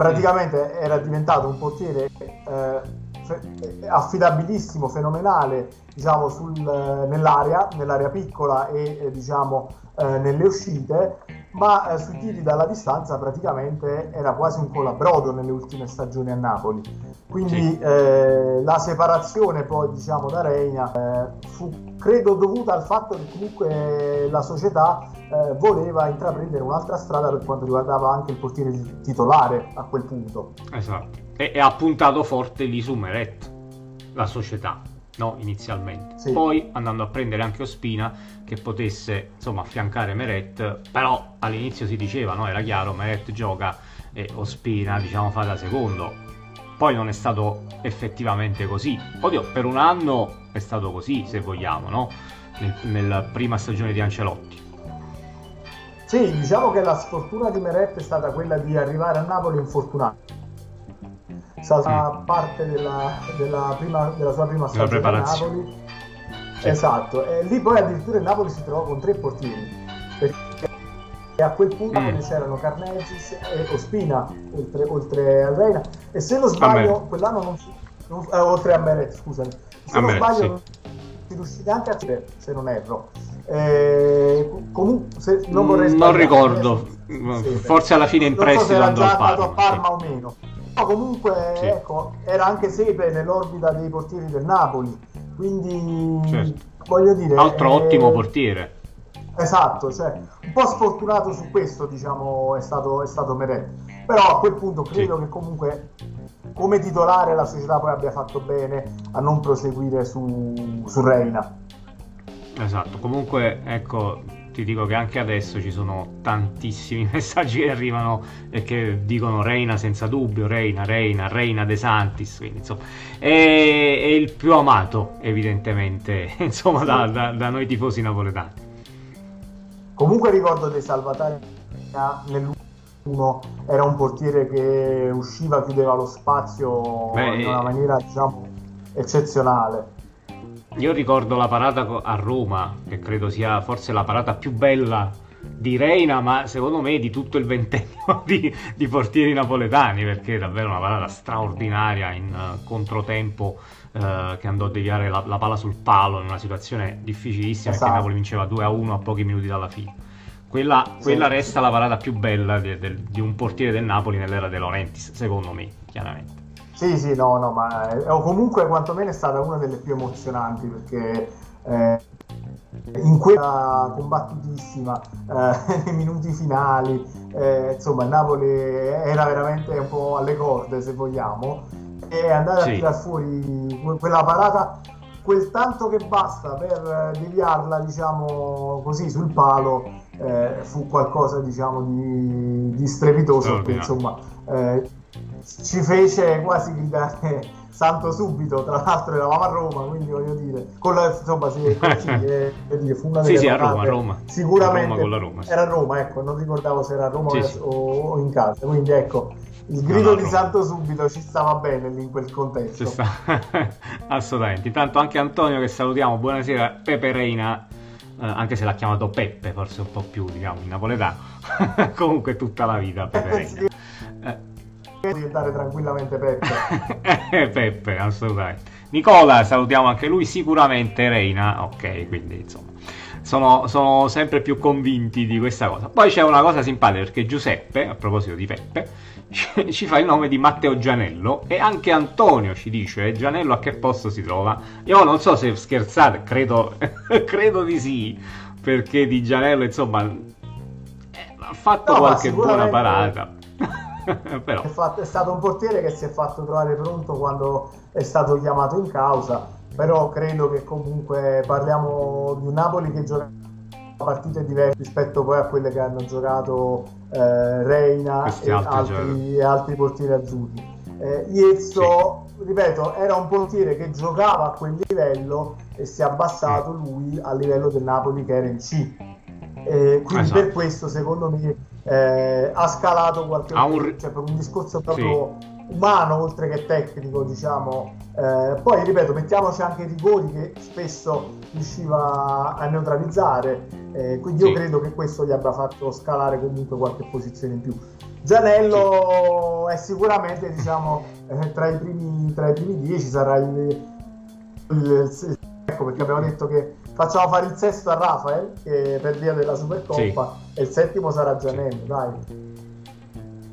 Speaker 2: Eh, praticamente era diventato un portiere eh, affidabilissimo, fenomenale diciamo, sul, nell'area, nell'area piccola e diciamo, eh, nelle uscite, ma eh, sui tiri dalla distanza praticamente era quasi un colabrodo nelle ultime stagioni a Napoli. Quindi sì. eh, la separazione poi diciamo da Reina eh, fu credo dovuta al fatto che comunque la società eh, voleva intraprendere un'altra strada per quanto riguardava anche il portiere titolare a quel punto.
Speaker 1: Esatto. E, e ha puntato forte lì su Meret, la società no? inizialmente. Sì. Poi andando a prendere anche Ospina che potesse insomma affiancare Meret, però all'inizio si diceva, no? era chiaro, Meret gioca e Ospina diciamo fa da secondo. poi non è stato effettivamente così. Oddio, per un anno è stato così, se vogliamo, no? Nel, nella prima stagione di Ancelotti.
Speaker 2: Sì, diciamo che la sfortuna di Meret è stata quella di arrivare a Napoli infortunato. È stata mm. parte della, della, prima, della, sua prima stagione a Napoli. Sì. Esatto, e lì poi addirittura il Napoli si trovò con tre portieri. Perché a quel punto mm. c'erano Carnesis e Ospina, oltre, oltre al Reina. E se non sbaglio, quell'anno non, non eh, oltre a Meret, scusami. Se a non Meret, sbaglio, sì. si riuscì anche a se non erro. Eh, comunque, se non vorrei
Speaker 1: Non ricordo, sì, forse alla fine in prestito
Speaker 2: so andò a Parma, a Parma sì. o meno. No, comunque, sì. ecco, era anche Sepe nell'orbita dei portieri del Napoli, quindi certo. voglio dire...
Speaker 1: Altro eh, ottimo portiere.
Speaker 2: Esatto, cioè, un po' sfortunato su questo, diciamo, è stato, è stato Meret. Però a quel punto credo che comunque come titolare la società poi abbia fatto bene a non proseguire su, su Reina
Speaker 1: Esatto, comunque ecco, ti dico che anche adesso ci sono tantissimi *laughs* messaggi che arrivano e che dicono Reina senza dubbio, Reina, Reina, Reina De Santis, quindi insomma è, è il più amato evidentemente *laughs* insomma da, da, da, noi tifosi napoletani.
Speaker 2: Comunque ricordo dei salvatari nell'uno era un portiere che usciva, chiudeva lo spazio Beh, in una maniera diciamo eccezionale
Speaker 1: io ricordo la parata a Roma, che credo sia forse la parata più bella di Reina, ma secondo me di tutto il ventennio *laughs* di, di portieri napoletani, perché è davvero una parata straordinaria in uh, controtempo uh, che andò a deviare la, la, palla sul palo in una situazione difficilissima esatto. perché Napoli vinceva 2 a 1 a pochi minuti dalla fine. Quella, sì. quella resta la parata più bella di, di, di un portiere del Napoli nell'era De Laurentiis, secondo me, chiaramente.
Speaker 2: Sì, sì, no, no, ma è, o comunque quantomeno è stata una delle più emozionanti perché eh, in quella combattutissima, eh, *laughs* nei minuti finali, eh, insomma, il Napoli era veramente un po' alle corde, se vogliamo, e andare sì. a tirare fuori quella parata quel tanto che basta per deviarla, diciamo così, sul palo, eh, fu qualcosa, diciamo, di, di strepitoso, che insomma eh, ci fece quasi gridare santo subito, tra l'altro eravamo a Roma, quindi voglio dire, con la, insomma, sì, *laughs* eh, dire, fu una
Speaker 1: delle sì, sì, a Roma, Roma.
Speaker 2: Sicuramente
Speaker 1: a Roma Roma,
Speaker 2: sì. era a Roma, ecco, non ricordavo se era a Roma sì, o, in casa, quindi ecco, il grido no, no, di santo subito ci stava bene lì in quel contesto. Sta... *laughs*
Speaker 1: Assolutamente. Intanto anche Antonio che salutiamo, buonasera, Pepe Reina. Eh, anche se l'ha chiamato Peppe, forse un po' più, diciamo, in napoletano. *laughs* Comunque tutta la vita Pepe Reina.
Speaker 2: Eh, diventare tranquillamente Peppe. *laughs*
Speaker 1: Peppe, assolutamente. Nicola, salutiamo anche lui, sicuramente Reina, ok, quindi insomma. Sono, sono, sempre più convinti di questa cosa. Poi c'è una cosa simpatica perché Giuseppe, a proposito di Peppe, *laughs* ci fa il nome di Matteo Gianello e anche Antonio ci dice Gianello a che posto si trova. Io non so se scherzate, credo, *laughs* credo di sì, perché di Gianello insomma eh, ha fatto no, qualche buona parata. *laughs*
Speaker 2: Però. È, fatto, è, stato un portiere che si è fatto trovare pronto quando è stato chiamato in causa, però credo che comunque parliamo di un Napoli che gioca partite diverse rispetto poi a quelle che hanno giocato eh, Reina e altri, e altri, portieri azzurri. Eh, Iezzo, sì. ripeto, era un portiere che giocava a quel livello e si è abbassato lui a livello del Napoli che era in C. Eh, quindi esatto. per questo secondo me eh, ha scalato qualche ha un... cioè per un discorso proprio sì. umano oltre che tecnico diciamo eh, poi ripeto mettiamoci anche i rigori che spesso riusciva a neutralizzare eh, quindi io sì. credo che questo gli abbia fatto scalare comunque qualche posizione in più Gianello sì. è sicuramente diciamo eh, tra i primi tra i primi dieci sarà il, il, il ecco perché abbiamo detto che facciamo fare il sesto a Rafael che per via della Supercoppa sì. e il settimo sarà Gianello, sì. dai.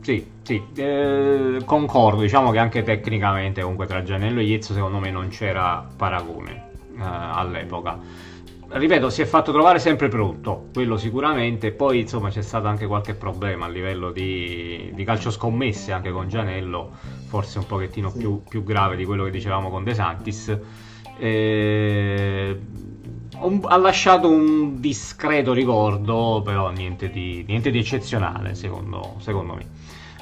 Speaker 1: Sì, sì, eh, concordo, diciamo che anche tecnicamente comunque tra Gianello e Iezzo secondo me non c'era paragone eh, all'epoca. Ripeto, si è fatto trovare sempre pronto, quello sicuramente, poi insomma c'è stato anche qualche problema a livello di, di calcio scommesse anche con Gianello, forse un pochettino sì. più, più, grave di quello che dicevamo con De Santis. Eh, un, ha lasciato un discreto ricordo, però niente di, niente di eccezionale, secondo, secondo me.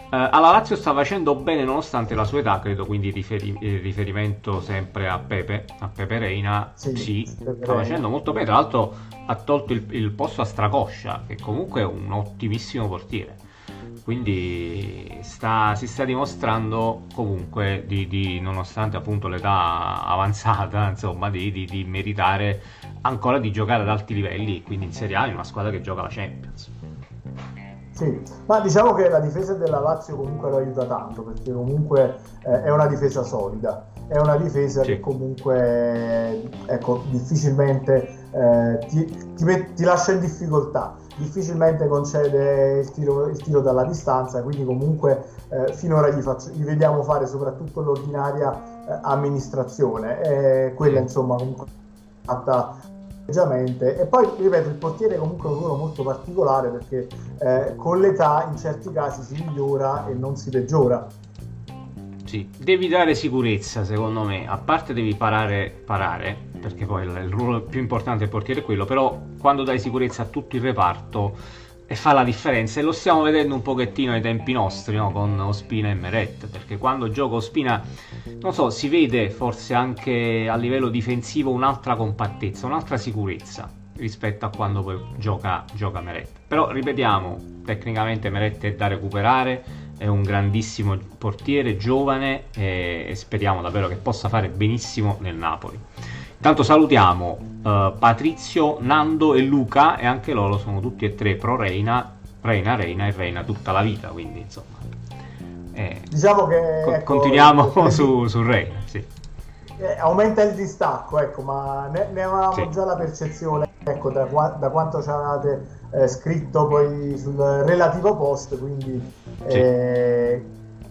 Speaker 1: alla Lazio sta facendo bene nonostante la sua età, credo, quindi riferi- eh, riferimento sempre a Pepe, a Pepe Reina. Sì, sì sta facendo molto bene. Tra l'altro ha tolto il, il posto a Stracoscia, che comunque è un ottimissimo portiere quindi sta, si sta dimostrando comunque di, di, nonostante appunto l'età avanzata *laughs* insomma di, di, di, meritare ancora di giocare ad alti livelli quindi in Serie A in una squadra che gioca la Champions
Speaker 2: sì, ma diciamo che la difesa della Lazio comunque lo aiuta tanto perché comunque eh, è una difesa solida è una difesa sì. che comunque ecco, difficilmente eh, ti, ti, met- ti lascia in difficoltà difficilmente concede il tiro, il tiro dalla distanza, quindi comunque eh, finora gli, faccio, gli, vediamo fare soprattutto l'ordinaria eh, amministrazione, e quella insomma comunque fatta e poi ripeto il portiere comunque è un ruolo molto particolare perché eh, con l'età in certi casi si migliora e non si peggiora.
Speaker 1: Sì, devi dare sicurezza secondo me. A parte devi parare, parare perché poi il, ruolo più importante del portiere è quello, però quando dai sicurezza a tutto il reparto e fa la differenza e lo stiamo vedendo un pochettino ai tempi nostri no? con Ospina e Meret perché quando gioca Ospina non so si vede forse anche a livello difensivo un'altra compattezza un'altra sicurezza rispetto a quando poi gioca, gioca Meret però ripetiamo tecnicamente Meret è da recuperare è un grandissimo portiere giovane e speriamo davvero che possa fare benissimo nel Napoli Intanto salutiamo uh, Patrizio, Nando e Luca e anche loro sono tutti e tre pro Reina, Reina, Reina e Reina tutta la vita, quindi insomma.
Speaker 2: Eh, diciamo che...
Speaker 1: Co- ecco, continuiamo *laughs* eh, su, su, Reina, sì.
Speaker 2: Eh, aumenta il distacco, ecco, ma ne, ne avevamo sì. già la percezione, ecco, da, da quanto ci avevate eh, scritto poi sul relativo post, quindi... Sì. Eh,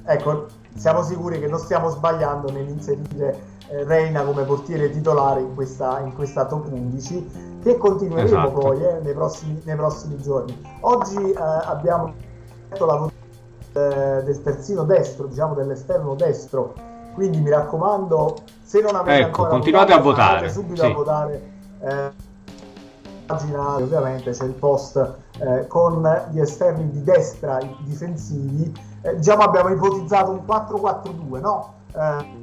Speaker 2: ecco, siamo sicuri che non stiamo sbagliando nell'inserire eh, Reina come portiere titolare in questa, in questa top 11 che continueremo esatto. poi eh, nei, prossimi, nei, prossimi, giorni. Oggi eh, abbiamo letto la votazione del terzino destro, diciamo dell'esterno destro, quindi mi raccomando, se non avete
Speaker 1: ecco, ancora continuate votato, a votare,
Speaker 2: subito sì. a votare. Eh, pagina ovviamente c'è il post eh, con gli esterni di destra difensivi eh, diciamo abbiamo ipotizzato un 4-4-2 no? Eh,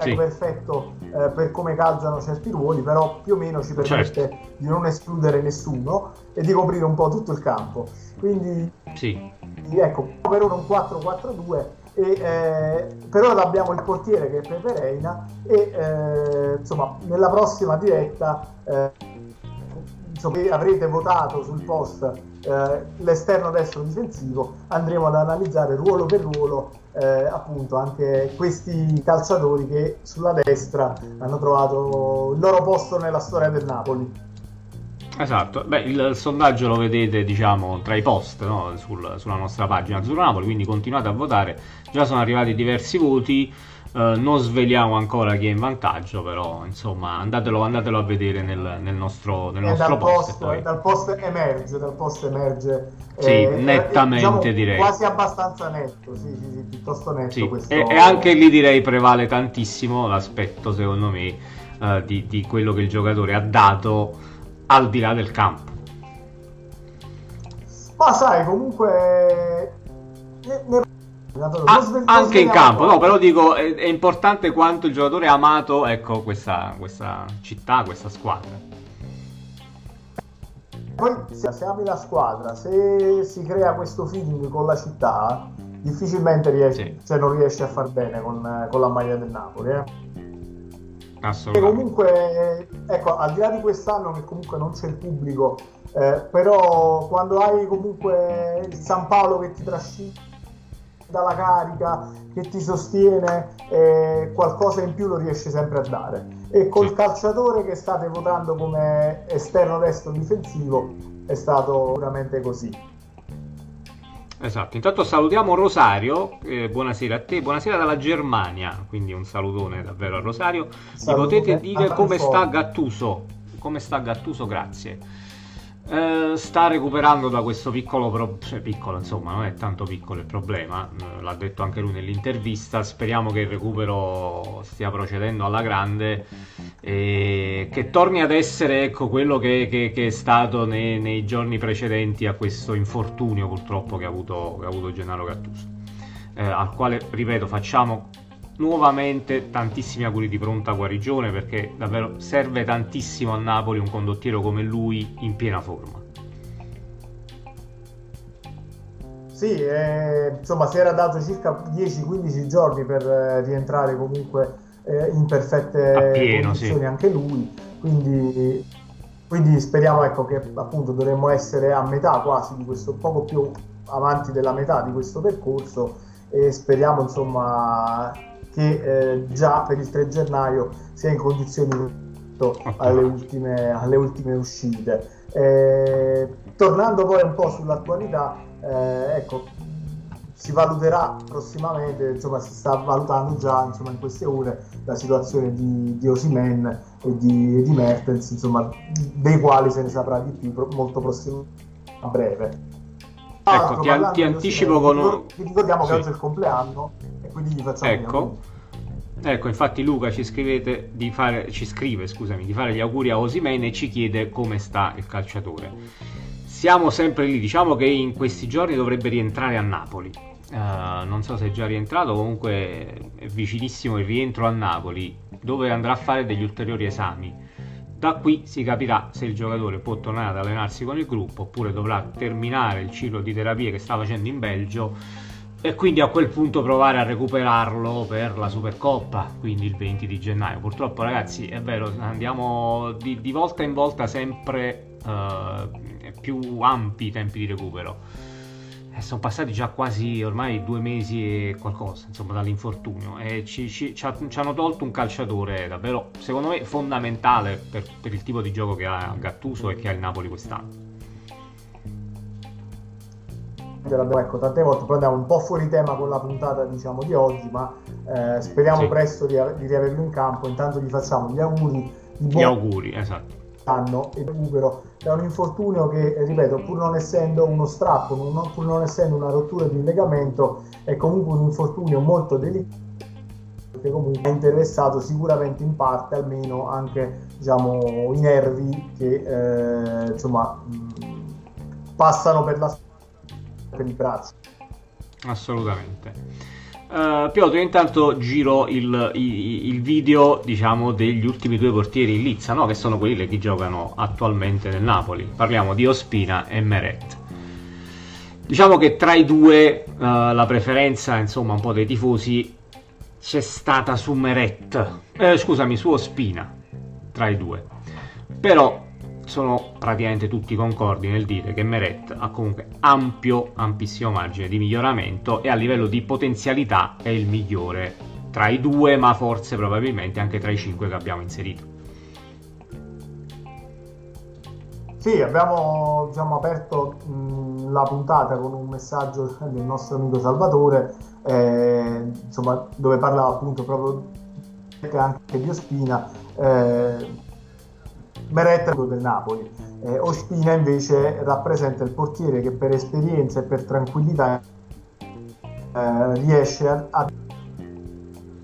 Speaker 2: sì. perfetto eh, per come calzano certi ruoli, però più o meno ci permette certo. di non escludere nessuno e di coprire un po' tutto il campo. Quindi,
Speaker 1: sì.
Speaker 2: ecco, per ora un 4-4-2 e eh, per ora abbiamo il portiere che è Pepe Reina e eh, insomma nella prossima diretta eh, insomma, avrete votato sul post eh, l'esterno destro difensivo andremo ad analizzare ruolo per ruolo eh, appunto anche questi calciatori che sulla destra hanno trovato il loro posto nella storia del Napoli.
Speaker 1: Esatto, Beh, il, sondaggio lo vedete diciamo tra i post no? Sul, sulla nostra pagina Azzurro Napoli, quindi continuate a votare, già sono arrivati diversi voti, eh, non sveliamo ancora chi è in vantaggio, però insomma andatelo, andatelo a vedere nel, nel nostro, nel nostro
Speaker 2: dal post. post dal post emerge, dal post emerge.
Speaker 1: Sì, eh, nettamente diciamo, direi.
Speaker 2: Quasi abbastanza netto, sì, sì, sì piuttosto netto. Sì.
Speaker 1: Questo... E, e, anche lì direi prevale tantissimo l'aspetto, secondo me, uh, di, di quello che il giocatore ha dato al di là del campo.
Speaker 2: Ma sai, comunque... Ne, ne
Speaker 1: Ah, anche in campo, no, però dico è, è, importante quanto il giocatore ha amato ecco, questa, questa città, questa squadra.
Speaker 2: Poi se ami la squadra, se si crea questo feeling con la città, difficilmente riesci, sì. cioè non riesci a far bene con, con la maglia del Napoli. Eh?
Speaker 1: Assolutamente.
Speaker 2: E comunque, ecco, al di là di quest'anno che comunque non c'è il pubblico, eh, però quando hai comunque il San Paolo che ti trascina dalla carica, che ti sostiene, eh, qualcosa in più lo riesce sempre a dare. E col calciatore che state votando come esterno destro difensivo è stato veramente così.
Speaker 1: Esatto, intanto salutiamo Rosario, eh, buonasera a te, buonasera dalla Germania, quindi un salutone davvero a Rosario. Mi potete dire come sta Gattuso? Come sta Gattuso? Grazie. Eh, sta recuperando da questo piccolo, pro- cioè piccolo insomma non è tanto piccolo il problema, eh, l'ha detto anche lui nell'intervista, speriamo che il recupero stia procedendo alla grande e che torni ad essere ecco, quello che, che, che è stato nei, nei, giorni precedenti a questo infortunio purtroppo che ha avuto, che ha avuto Gennaro Gattuso, eh, al quale ripeto facciamo nuovamente tantissimi auguri di pronta guarigione perché davvero serve tantissimo a Napoli un condottiero come lui in piena forma.
Speaker 2: Sì, eh, insomma si era dato circa 10-15 giorni per eh, rientrare comunque eh, in perfette pieno, condizioni sì. anche lui, quindi, quindi speriamo ecco, che appunto dovremmo essere a metà quasi di questo, poco più avanti della metà di questo percorso e speriamo insomma che eh, già per il 3 gennaio sia in condizioni alle ultime, alle ultime uscite. Eh, tornando poi un po' sull'attualità, eh, ecco, si valuterà prossimamente, insomma si sta valutando già insomma, in queste ore la situazione di, di Osimen e di, di Mertens, insomma, dei quali se ne saprà di più molto prossimo a breve.
Speaker 1: Ecco, ti, an- ti anticipo con un...
Speaker 2: Ricordiamo sì. che oggi è il compleanno e quindi gli facciamo
Speaker 1: ecco. Ecco, infatti Luca ci, fare, ci scrive scusami, di fare gli auguri a Osimene e ci chiede come sta il calciatore. Siamo sempre lì, diciamo che in questi giorni dovrebbe rientrare a Napoli. Uh, non so se è già rientrato, comunque è vicinissimo il rientro a Napoli, dove andrà a fare degli ulteriori esami. Da qui si capirà se il giocatore può tornare ad allenarsi con il gruppo oppure dovrà terminare il ciclo di terapie che sta facendo in Belgio e quindi a quel punto provare a recuperarlo per la Supercoppa, quindi il 20 di gennaio. Purtroppo ragazzi è vero, andiamo di, di volta in volta sempre uh, più ampi i tempi di recupero. E sono passati già quasi ormai due mesi e qualcosa, insomma, dall'infortunio. E ci, ci, ci, hanno tolto un calciatore davvero, secondo me, fondamentale per, per il tipo di gioco che ha Gattuso e che ha il Napoli quest'anno
Speaker 2: ecco tante volte, poi andiamo un po' fuori tema con la puntata diciamo di oggi, ma eh, speriamo sì. presto di, di, riaverlo in campo. Intanto gli facciamo gli auguri
Speaker 1: di buon gli auguri, esatto.
Speaker 2: Anno e recupero da un infortunio che, ripeto, pur non essendo uno strappo, non, pur non essendo una rottura di legamento, è comunque un infortunio molto delicato che comunque ha interessato sicuramente in parte almeno anche diciamo, i nervi che eh, insomma passano per la per il braccio.
Speaker 1: Assolutamente. Uh, Piotr, intanto giro il, il, il, video diciamo, degli ultimi due portieri in Lizza, no? che sono quelli che giocano attualmente nel Napoli. Parliamo di Ospina e Meret. Diciamo che tra i due uh, la preferenza insomma, un po' dei tifosi c'è stata su Meret, eh, scusami, su Ospina tra i due. Però sono praticamente tutti concordi nel dire che Meret ha comunque ampio, ampissimo margine di miglioramento e a livello di potenzialità è il migliore tra i due, ma forse probabilmente anche tra i cinque che abbiamo inserito.
Speaker 2: Sì, abbiamo diciamo, aperto mh, la puntata con un messaggio del nostro amico Salvatore, eh, insomma, dove parlava appunto proprio anche di Ospina. Eh, Beretta del Napoli. Eh, Ospina invece rappresenta il portiere che per esperienza e per tranquillità eh, riesce a, a,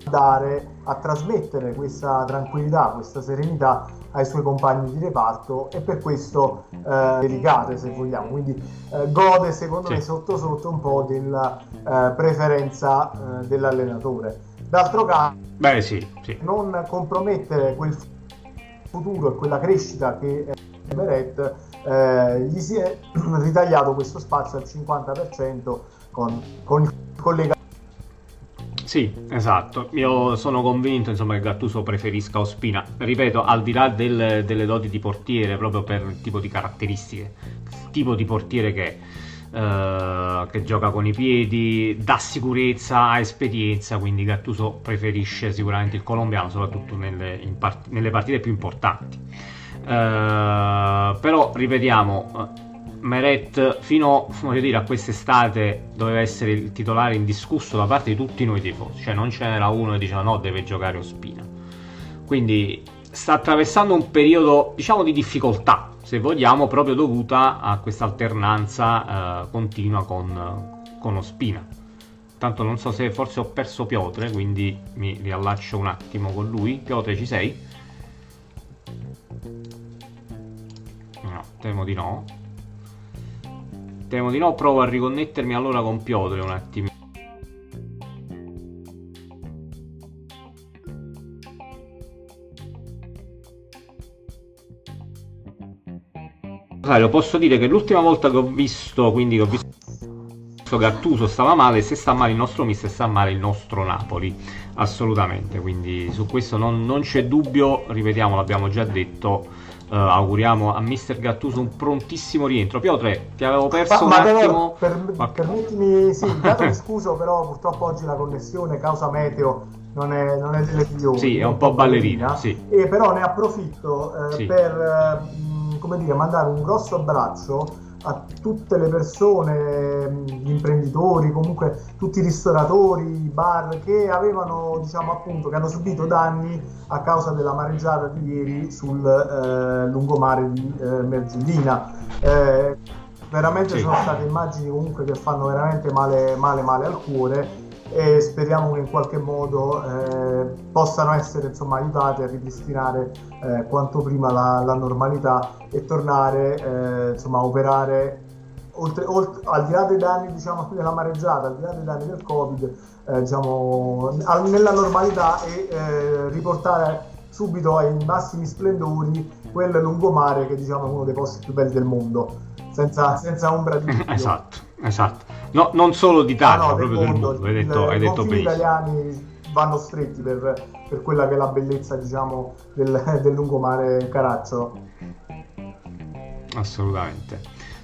Speaker 2: dare, a trasmettere questa tranquillità, questa serenità ai suoi compagni di reparto e per questo eh, delicate se vogliamo quindi eh, gode secondo sì. me sotto sotto un po' della eh, preferenza eh, dell'allenatore d'altro canto
Speaker 1: Beh, sì, sì.
Speaker 2: non compromettere quel futuro e quella crescita che Meret eh, gli si è *clears throat* ritagliato questo spazio al 50% con, con il collega
Speaker 1: sì, esatto. Io sono convinto insomma, che Gattuso preferisca Ospina. Ripeto, al di là del, delle doti di portiere, proprio per il tipo di caratteristiche, tipo di portiere che è eh, che gioca con i piedi, dà sicurezza, ha esperienza, quindi Gattuso preferisce sicuramente il colombiano, soprattutto nelle, part- nelle partite più importanti. Uh, però ripetiamo, Meret fino dire, a quest'estate doveva essere il titolare indiscusso da parte di tutti noi tifosi, cioè non ce n'era uno che diceva no, deve giocare Ospina. Quindi sta attraversando un periodo, diciamo, di difficoltà se vogliamo, proprio dovuta a questa alternanza eh, continua con, con Ospina. Tanto non so se forse ho perso Piotre, quindi mi riallaccio un attimo con lui. Piotre, ci sei? No, temo di no. Temo di no, provo a riconnettermi allora con Piotre un attimo. Rosario, posso dire che l'ultima volta che ho visto, quindi che ho visto Gattuso stava male, se sta male il nostro mister sta male il nostro Napoli, assolutamente, quindi su questo non, non c'è dubbio, ripetiamo, l'abbiamo già detto, uh, auguriamo a mister Gattuso un prontissimo rientro. Piotre, ti avevo perso ma, un ma attimo.
Speaker 2: Per, ma... Permettimi, sì, intanto mi scuso, però purtroppo oggi la connessione causa meteo non è, non è delle migliori.
Speaker 1: Sì, è un po' ballerina, sì.
Speaker 2: E però ne approfitto eh, sì. per... Eh, come dire, mandare un grosso abbraccio a tutte le persone, gli imprenditori, comunque tutti i ristoratori, i bar che avevano, diciamo appunto, che hanno subito danni a causa della mareggiata di ieri sul eh, lungomare di eh, Mergellina. Eh, veramente sì. sono state immagini comunque che fanno veramente male, male, male al cuore e speriamo che in qualche modo eh, possano essere insomma, aiutate a ripristinare eh, quanto prima la, la, normalità e tornare eh, insomma, a operare oltre, oltre, al di là dei danni diciamo, della mareggiata, al di là dei danni del Covid, eh, diciamo, nella normalità e eh, riportare subito ai massimi splendori quel lungomare che diciamo, è uno dei posti più belli del mondo, senza, senza ombra di dubbio. *laughs*
Speaker 1: Esatto, esatto. No, non solo d'Italia, ah, no, proprio del mondo, mondo. hai detto, hai detto benissimo.
Speaker 2: Gli italiani vanno stretti per, per, quella che è la bellezza, diciamo, del, del lungomare Caracciolo.
Speaker 1: Assolutamente.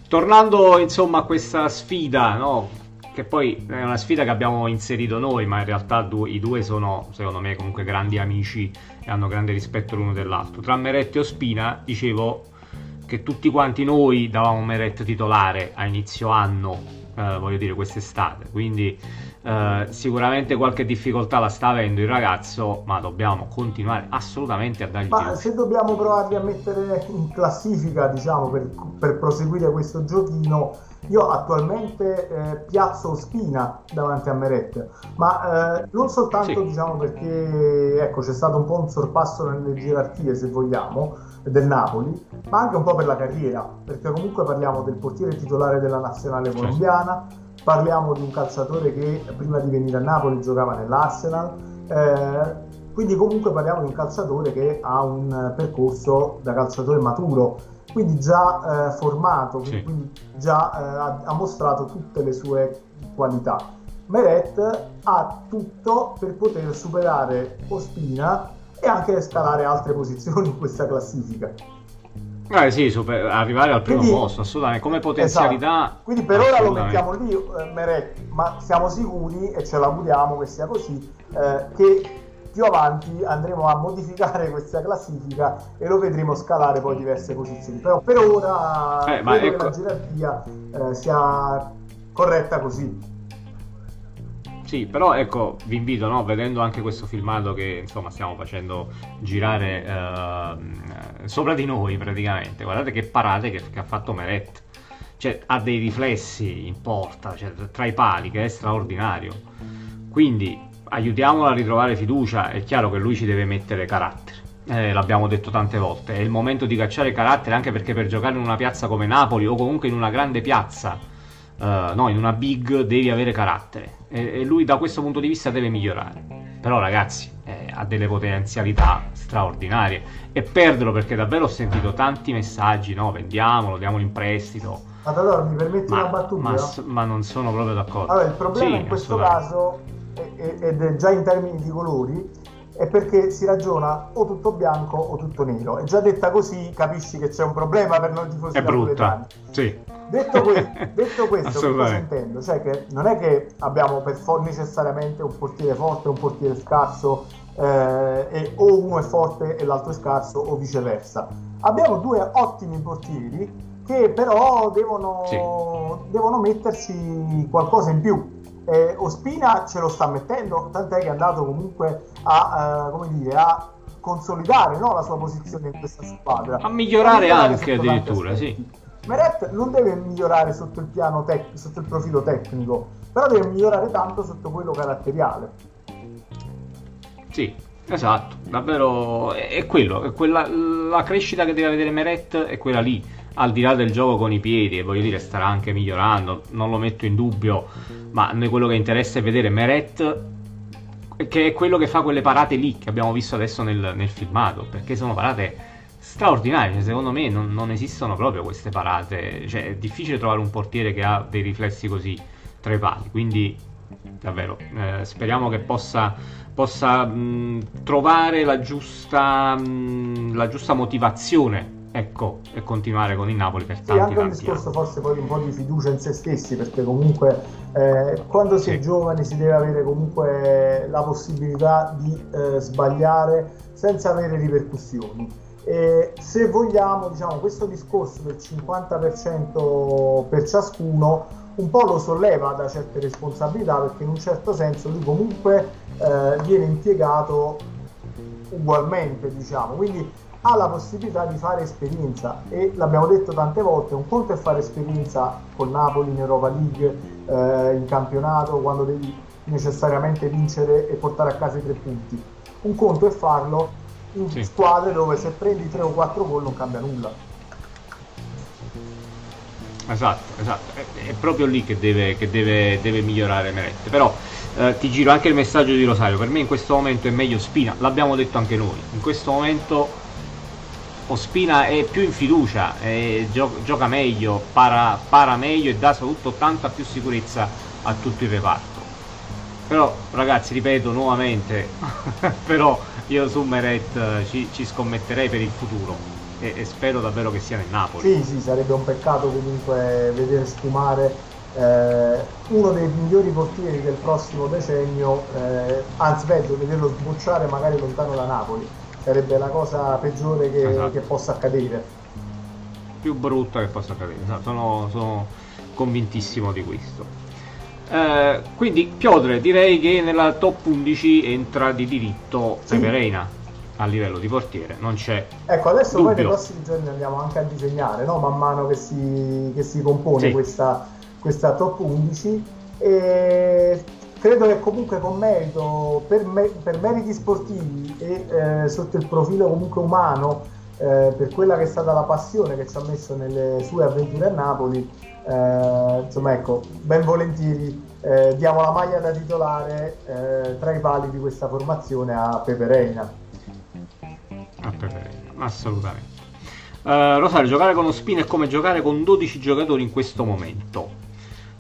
Speaker 1: Tornando insomma a questa sfida, no? che poi è una sfida che abbiamo inserito noi, ma in realtà due, i due sono, secondo me, comunque grandi amici e hanno grande rispetto l'uno dell'altro. Tra Meret e Ospina, dicevo che tutti quanti noi davamo Meret titolare a inizio anno eh, voglio dire quest'estate. Quindi eh, sicuramente qualche difficoltà la sta avendo il ragazzo ma dobbiamo continuare assolutamente a dargli
Speaker 2: ma se dobbiamo provarli a mettere in classifica diciamo per, per proseguire questo giochino io attualmente eh, piazzo Spina davanti a Meret, ma eh, non soltanto sì. diciamo perché ecco, c'è stato un po' un sorpasso nelle gerarchie, se vogliamo, del Napoli, ma anche un po' per la carriera, perché comunque parliamo del portiere titolare della nazionale certo. Parliamo di un calciatore che prima di venire a Napoli giocava nell'Arsenal. Eh, quindi comunque parliamo di un calciatore che ha un percorso da calciatore maturo quindi già eh, formato, sì. quindi già eh, ha, ha, mostrato tutte le sue qualità. Meret ha tutto per poter superare Ospina e anche scalare altre posizioni in questa classifica.
Speaker 1: Eh sì, super, arrivare al primo quindi, posto, assolutamente, come potenzialità.
Speaker 2: Esatto. Quindi per ora lo mettiamo lì, eh, Meret, ma siamo sicuri, e ce l'auguriamo che sia così, eh, che più avanti andremo a modificare *laughs* questa classifica e lo vedremo scalare poi diverse posizioni. Però per ora eh, credo ecco... che la gerarchia eh, sia corretta così.
Speaker 1: Sì, però ecco, vi invito, no, vedendo anche questo filmato che insomma stiamo facendo girare eh, sopra di noi praticamente, guardate che parate che, che ha fatto Meret. Cioè, ha dei riflessi in porta, cioè, tra i pali, che è straordinario. Quindi aiutiamolo a ritrovare fiducia, è chiaro che lui ci deve mettere carattere. Eh, l'abbiamo detto tante volte, è il momento di cacciare carattere anche perché per giocare in una piazza come Napoli o comunque in una grande piazza, eh, no, in una big devi avere carattere e, e, lui da questo punto di vista deve migliorare. Però ragazzi, eh, ha delle potenzialità straordinarie e perderlo perché davvero ho sentito tanti messaggi, no, vendiamolo, diamolo in prestito.
Speaker 2: Allora mi permetti ma, una battuta?
Speaker 1: Ma, ma, non sono proprio d'accordo.
Speaker 2: Allora, il problema sì, in questo caso ed è già in termini di colori, è perché si ragiona o tutto bianco o tutto nero. E già detta così capisci che c'è un problema per noi tifosi
Speaker 1: è brutta. Sì.
Speaker 2: Detto, que- *laughs* detto questo, cosa intendo? Cioè che non è che abbiamo per for- necessariamente un portiere forte e un portiere scarso eh, e o uno è forte e l'altro è scarso o viceversa. Abbiamo due ottimi portieri che però devono, sì. devono mettersi qualcosa in più eh, Ospina ce lo sta mettendo, tant'è che è andato comunque a, eh, come dire, a consolidare no, la sua posizione in questa squadra.
Speaker 1: A migliorare anche addirittura, sì.
Speaker 2: Meret non deve migliorare sotto il piano tec- sotto il profilo tecnico, però deve migliorare tanto sotto quello caratteriale.
Speaker 1: Sì, esatto, davvero è quello, è quella, la crescita che deve vedere Meret è quella lì, al di là del gioco con i piedi, e voglio dire starà anche migliorando, non lo metto in dubbio, ma a noi quello che interessa è vedere Meret che è quello che fa quelle parate lì che abbiamo visto adesso nel, nel filmato, perché sono parate straordinarie, cioè, secondo me non, non, esistono proprio queste parate, cioè, è difficile trovare un portiere che ha dei riflessi così tra i pali, quindi davvero eh, speriamo che possa, possa mh, trovare la giusta, mh, la giusta motivazione ecco, e continuare con il Napoli per tanti, sì,
Speaker 2: anche un discorso anni. forse poi un po' di fiducia in se stessi perché comunque eh, quando si sì. è giovani si deve avere comunque la possibilità di eh, sbagliare senza avere ripercussioni e se vogliamo diciamo questo discorso del 50% per ciascuno un po' lo solleva da certe responsabilità perché in un certo senso lui comunque eh, viene impiegato ugualmente diciamo quindi ha la possibilità di fare esperienza e l'abbiamo detto tante volte, un conto è fare esperienza con Napoli in Europa League, eh, in campionato, quando devi necessariamente vincere e portare a casa i tre punti. Un conto è farlo in sì. squadre dove se prendi tre o quattro gol non cambia nulla.
Speaker 1: Esatto, esatto, è, è proprio lì che deve, che deve, deve migliorare Merette. Però eh, ti giro anche il messaggio di Rosario, per me in questo momento è meglio Spina, l'abbiamo detto anche noi, in questo momento Ospina è più in fiducia, gio- gioca meglio, para, para meglio e dà soprattutto tanta più sicurezza a tutto il reparto. Però ragazzi, ripeto nuovamente, *laughs* però io su Meret eh, ci, ci, scommetterei per il futuro e, e, spero davvero che sia nel Napoli.
Speaker 2: Sì, sì, sarebbe un peccato comunque vedere sfumare eh, uno dei migliori portieri del prossimo decennio, eh, anzi peggio, vederlo sbucciare magari lontano da Napoli sarebbe la cosa peggiore che, esatto. che possa accadere.
Speaker 1: Più brutta che possa accadere, esatto. sono, sono convintissimo di questo. Eh, quindi Piotre direi che nella top 11 entra di diritto sì. Pereina a livello di portiere, non c'è.
Speaker 2: Ecco, adesso
Speaker 1: dubbio.
Speaker 2: poi nei prossimi giorni andiamo anche a disegnare, no? man mano che si, che si compone sì. questa, questa top 11 e credo che comunque con merito, per, me, per meriti sportivi e eh, sotto il profilo comunque umano, eh, per quella che è stata la passione che ci ha messo nelle sue avventure a Napoli, eh, insomma ecco, ben volentieri eh, diamo la maglia da titolare eh, tra i pali di questa formazione a Pepe Reina.
Speaker 1: A Pepe Reina, assolutamente. Uh, Rosario, giocare con Ospina è come giocare con 12 giocatori in questo momento.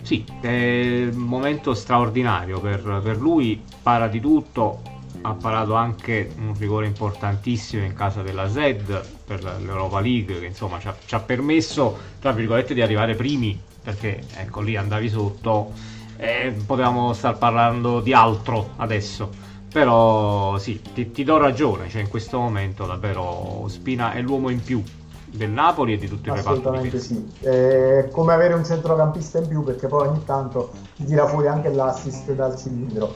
Speaker 1: Sì, è un momento straordinario per, per lui, para di tutto, ha parato anche un rigore importantissimo in casa della ZED per l'Europa League che insomma ci ha, ci ha, permesso tra virgolette di arrivare primi perché ecco lì andavi sotto e potevamo star parlando di altro adesso. Però sì ti, ti do ragione cioè in questo momento davvero Spina è l'uomo in più del Napoli e di tutto il reparto
Speaker 2: assolutamente sì. È come avere un centrocampista in più perché poi ogni tanto ti tira fuori anche l'assist dal cilindro.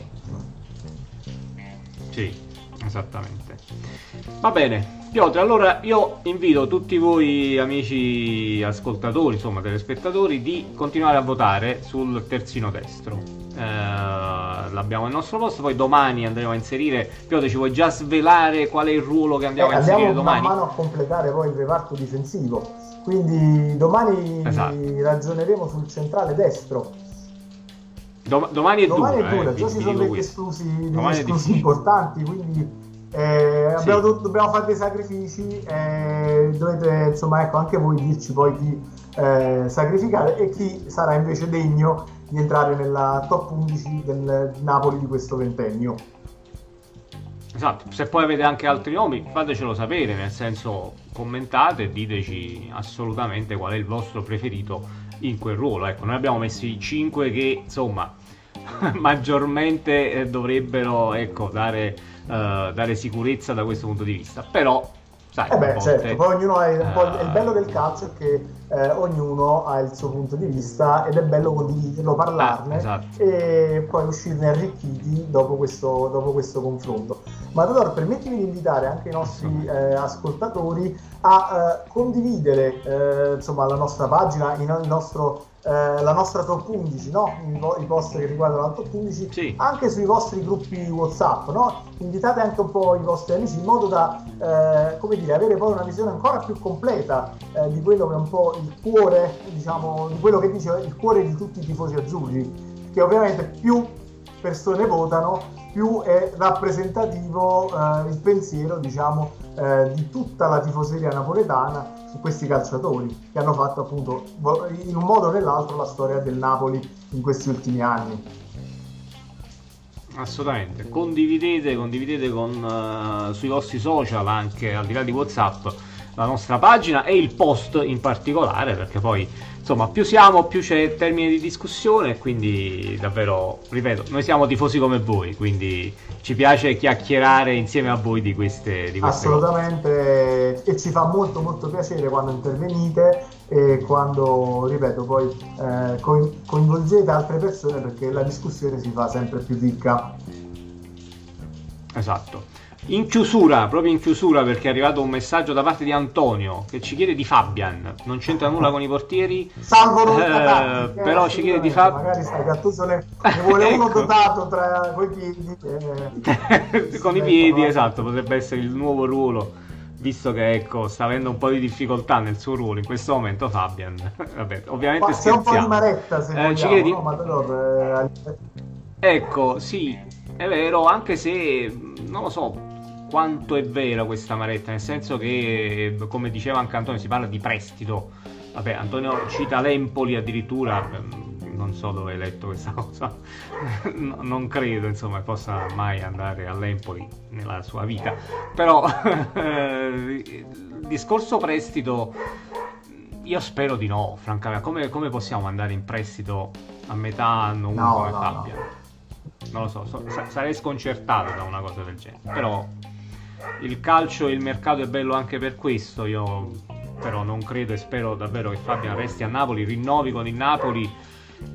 Speaker 1: Sì esattamente. Va bene Piotr allora io invito tutti voi amici ascoltatori insomma telespettatori di continuare a votare sul terzino destro. Eh, l'abbiamo al nostro posto. Poi domani andremo a inserire. Piotr, ci vuoi già svelare qual è il ruolo che andiamo eh, a inserire
Speaker 2: andiamo
Speaker 1: domani?
Speaker 2: Andiamo man mano a completare poi il reparto difensivo. Quindi domani esatto. ragioneremo sul centrale destro.
Speaker 1: Dom- domani è
Speaker 2: domani
Speaker 1: dura,
Speaker 2: è dura. Eh, già ci sono degli esclusi, degli esclusi importanti, quindi eh, sì. abbiamo, dobbiamo fare dei sacrifici. Eh, dovete, insomma, ecco, anche voi dirci poi chi eh, sacrificare e chi sarà invece degno di entrare nella top 11 del Napoli di questo ventennio.
Speaker 1: Esatto, se poi avete anche altri nomi fatecelo sapere, nel senso commentate e diteci assolutamente qual è il vostro preferito in quel ruolo. Ecco, noi abbiamo messo i 5 che insomma *laughs* maggiormente eh, dovrebbero ecco, dare, uh, dare sicurezza da questo punto di vista, però Sai,
Speaker 2: eh beh, certo, poi ognuno ha po', uh... il bello del calcio è che eh, ognuno ha il suo punto di vista ed è bello condividerlo, parlarne ah, esatto. e poi uscirne arricchiti dopo questo, dopo questo confronto. Matador, permettimi di invitare anche i nostri eh, ascoltatori a eh, condividere eh, insomma, la nostra pagina, il nostro eh, la nostra top 11, no? I, I, post che riguardano la top 11, sì. anche sui vostri gruppi WhatsApp, no? Invitate anche un po' i vostri amici in modo da, eh, come dire, avere poi una visione ancora più completa eh, di quello che è un po' il cuore, diciamo, di quello che dice il cuore di tutti i tifosi azzurri, che ovviamente più persone votano, più è rappresentativo eh, il pensiero, diciamo, eh, di tutta la tifoseria napoletana su questi calciatori che hanno fatto appunto in un modo o nell'altro la storia del Napoli in questi ultimi anni.
Speaker 1: Assolutamente, condividete, condividete con, uh, sui vostri social anche al di là di Whatsapp la nostra pagina e il post in particolare perché poi insomma più siamo più c'è termine di discussione quindi davvero ripeto noi siamo tifosi come voi quindi ci piace chiacchierare insieme a voi di queste, di queste
Speaker 2: assolutamente cose. e ci fa molto molto piacere quando intervenite e quando ripeto poi eh, coinvolgete altre persone perché la discussione si fa sempre più ricca
Speaker 1: esatto in chiusura, proprio in chiusura, perché è arrivato un messaggio da parte di Antonio che ci chiede di Fabian. Non c'entra nulla con i portieri.
Speaker 2: Salvo
Speaker 1: eh, però ci chiede di Fabian.
Speaker 2: Magari sta Gattuso ne, ne vuole *laughs* ecco. uno dotato tra *laughs* coi piedi.
Speaker 1: Eh. con i piedi, esatto, potrebbe essere il nuovo ruolo. Visto che ecco, sta avendo un po' di difficoltà nel suo ruolo in questo momento, Fabian. *laughs* Vabbè, ovviamente Ma c'è
Speaker 2: un po' di maretta se eh, vogliamo, di... no? Matador,
Speaker 1: eh... Ecco, sì, è vero, anche se non lo so, quanto è vera questa amaretta, nel senso che, come diceva anche Antonio, si parla di prestito. Vabbè, Antonio cita l'Empoli addirittura, ehm, non so dove hai letto questa *laughs* cosa, non credo insomma possa mai andare all'Empoli nella sua vita, però il *laughs* discorso prestito io spero di no, francamente, come, come, possiamo andare in prestito a metà anno uno no, come no, Fabian? No. Non lo so, so, sarei sconcertato da una cosa del genere, però il calcio e il mercato è bello anche per questo. Io però non credo e spero davvero che Fabian resti a Napoli, rinnovi con il Napoli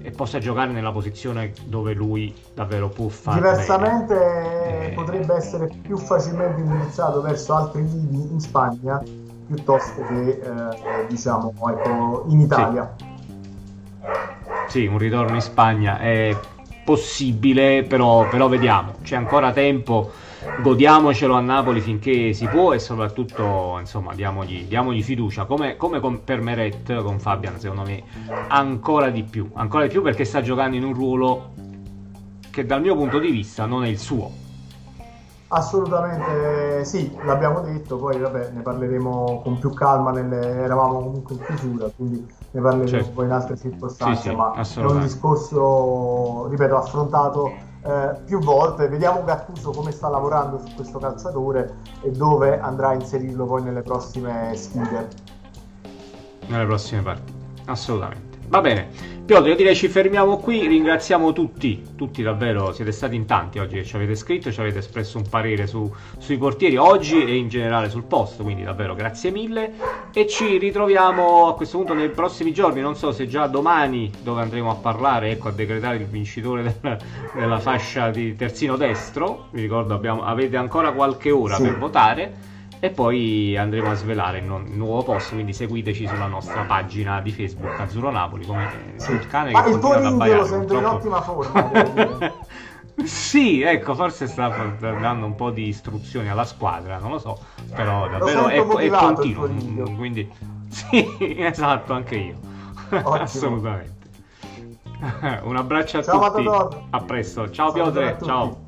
Speaker 1: e possa giocare nella posizione dove lui davvero può fare.
Speaker 2: Diversamente bene. potrebbe essere più facilmente indirizzato verso altri lidi in Spagna piuttosto che eh, diciamo ecco, in Italia.
Speaker 1: Sì. sì, un ritorno in Spagna è possibile, però, però vediamo, c'è ancora tempo godiamocelo a Napoli finché si può e soprattutto insomma diamogli, diamogli fiducia come, come con, per Meret con Fabian secondo me ancora di più ancora di più perché sta giocando in un ruolo che dal mio punto di vista non è il suo
Speaker 2: Assolutamente sì, l'abbiamo detto, poi vabbè, ne parleremo con più calma, nelle... eravamo comunque in chiusura, quindi ne parleremo certo. poi in altre circostanze, sì, sì, ma è un discorso, ripeto, affrontato eh, più volte. Vediamo Gattuso come sta lavorando su questo calciatore e dove andrà a inserirlo poi nelle prossime sfide.
Speaker 1: Nelle prossime partite, assolutamente. Va bene, Piotr, io direi ci fermiamo qui, ringraziamo tutti, tutti davvero, siete stati in tanti oggi che ci avete scritto, ci avete espresso un parere su, sui portieri oggi e in generale sul posto, quindi davvero grazie mille. E ci ritroviamo a questo punto nei prossimi giorni, non so se già domani dove andremo a parlare, ecco a decretare il vincitore *laughs* del, della fascia di terzino destro, vi ricordo abbiamo, avete ancora qualche ora sì. per votare e poi andremo a svelare il, nuovo post quindi seguiteci sulla nostra pagina di Facebook Azzurro Napoli come sì. il cane
Speaker 2: ma che il tuo lo sento in ottima forma *laughs*
Speaker 1: sì ecco forse sta dando un po' di istruzioni alla squadra non lo so però davvero è, è continuo quindi *laughs* sì esatto anche io. Assolutamente. *laughs* Un abbraccio a ciao, tutti. A presto. Ciao Piotr. ciao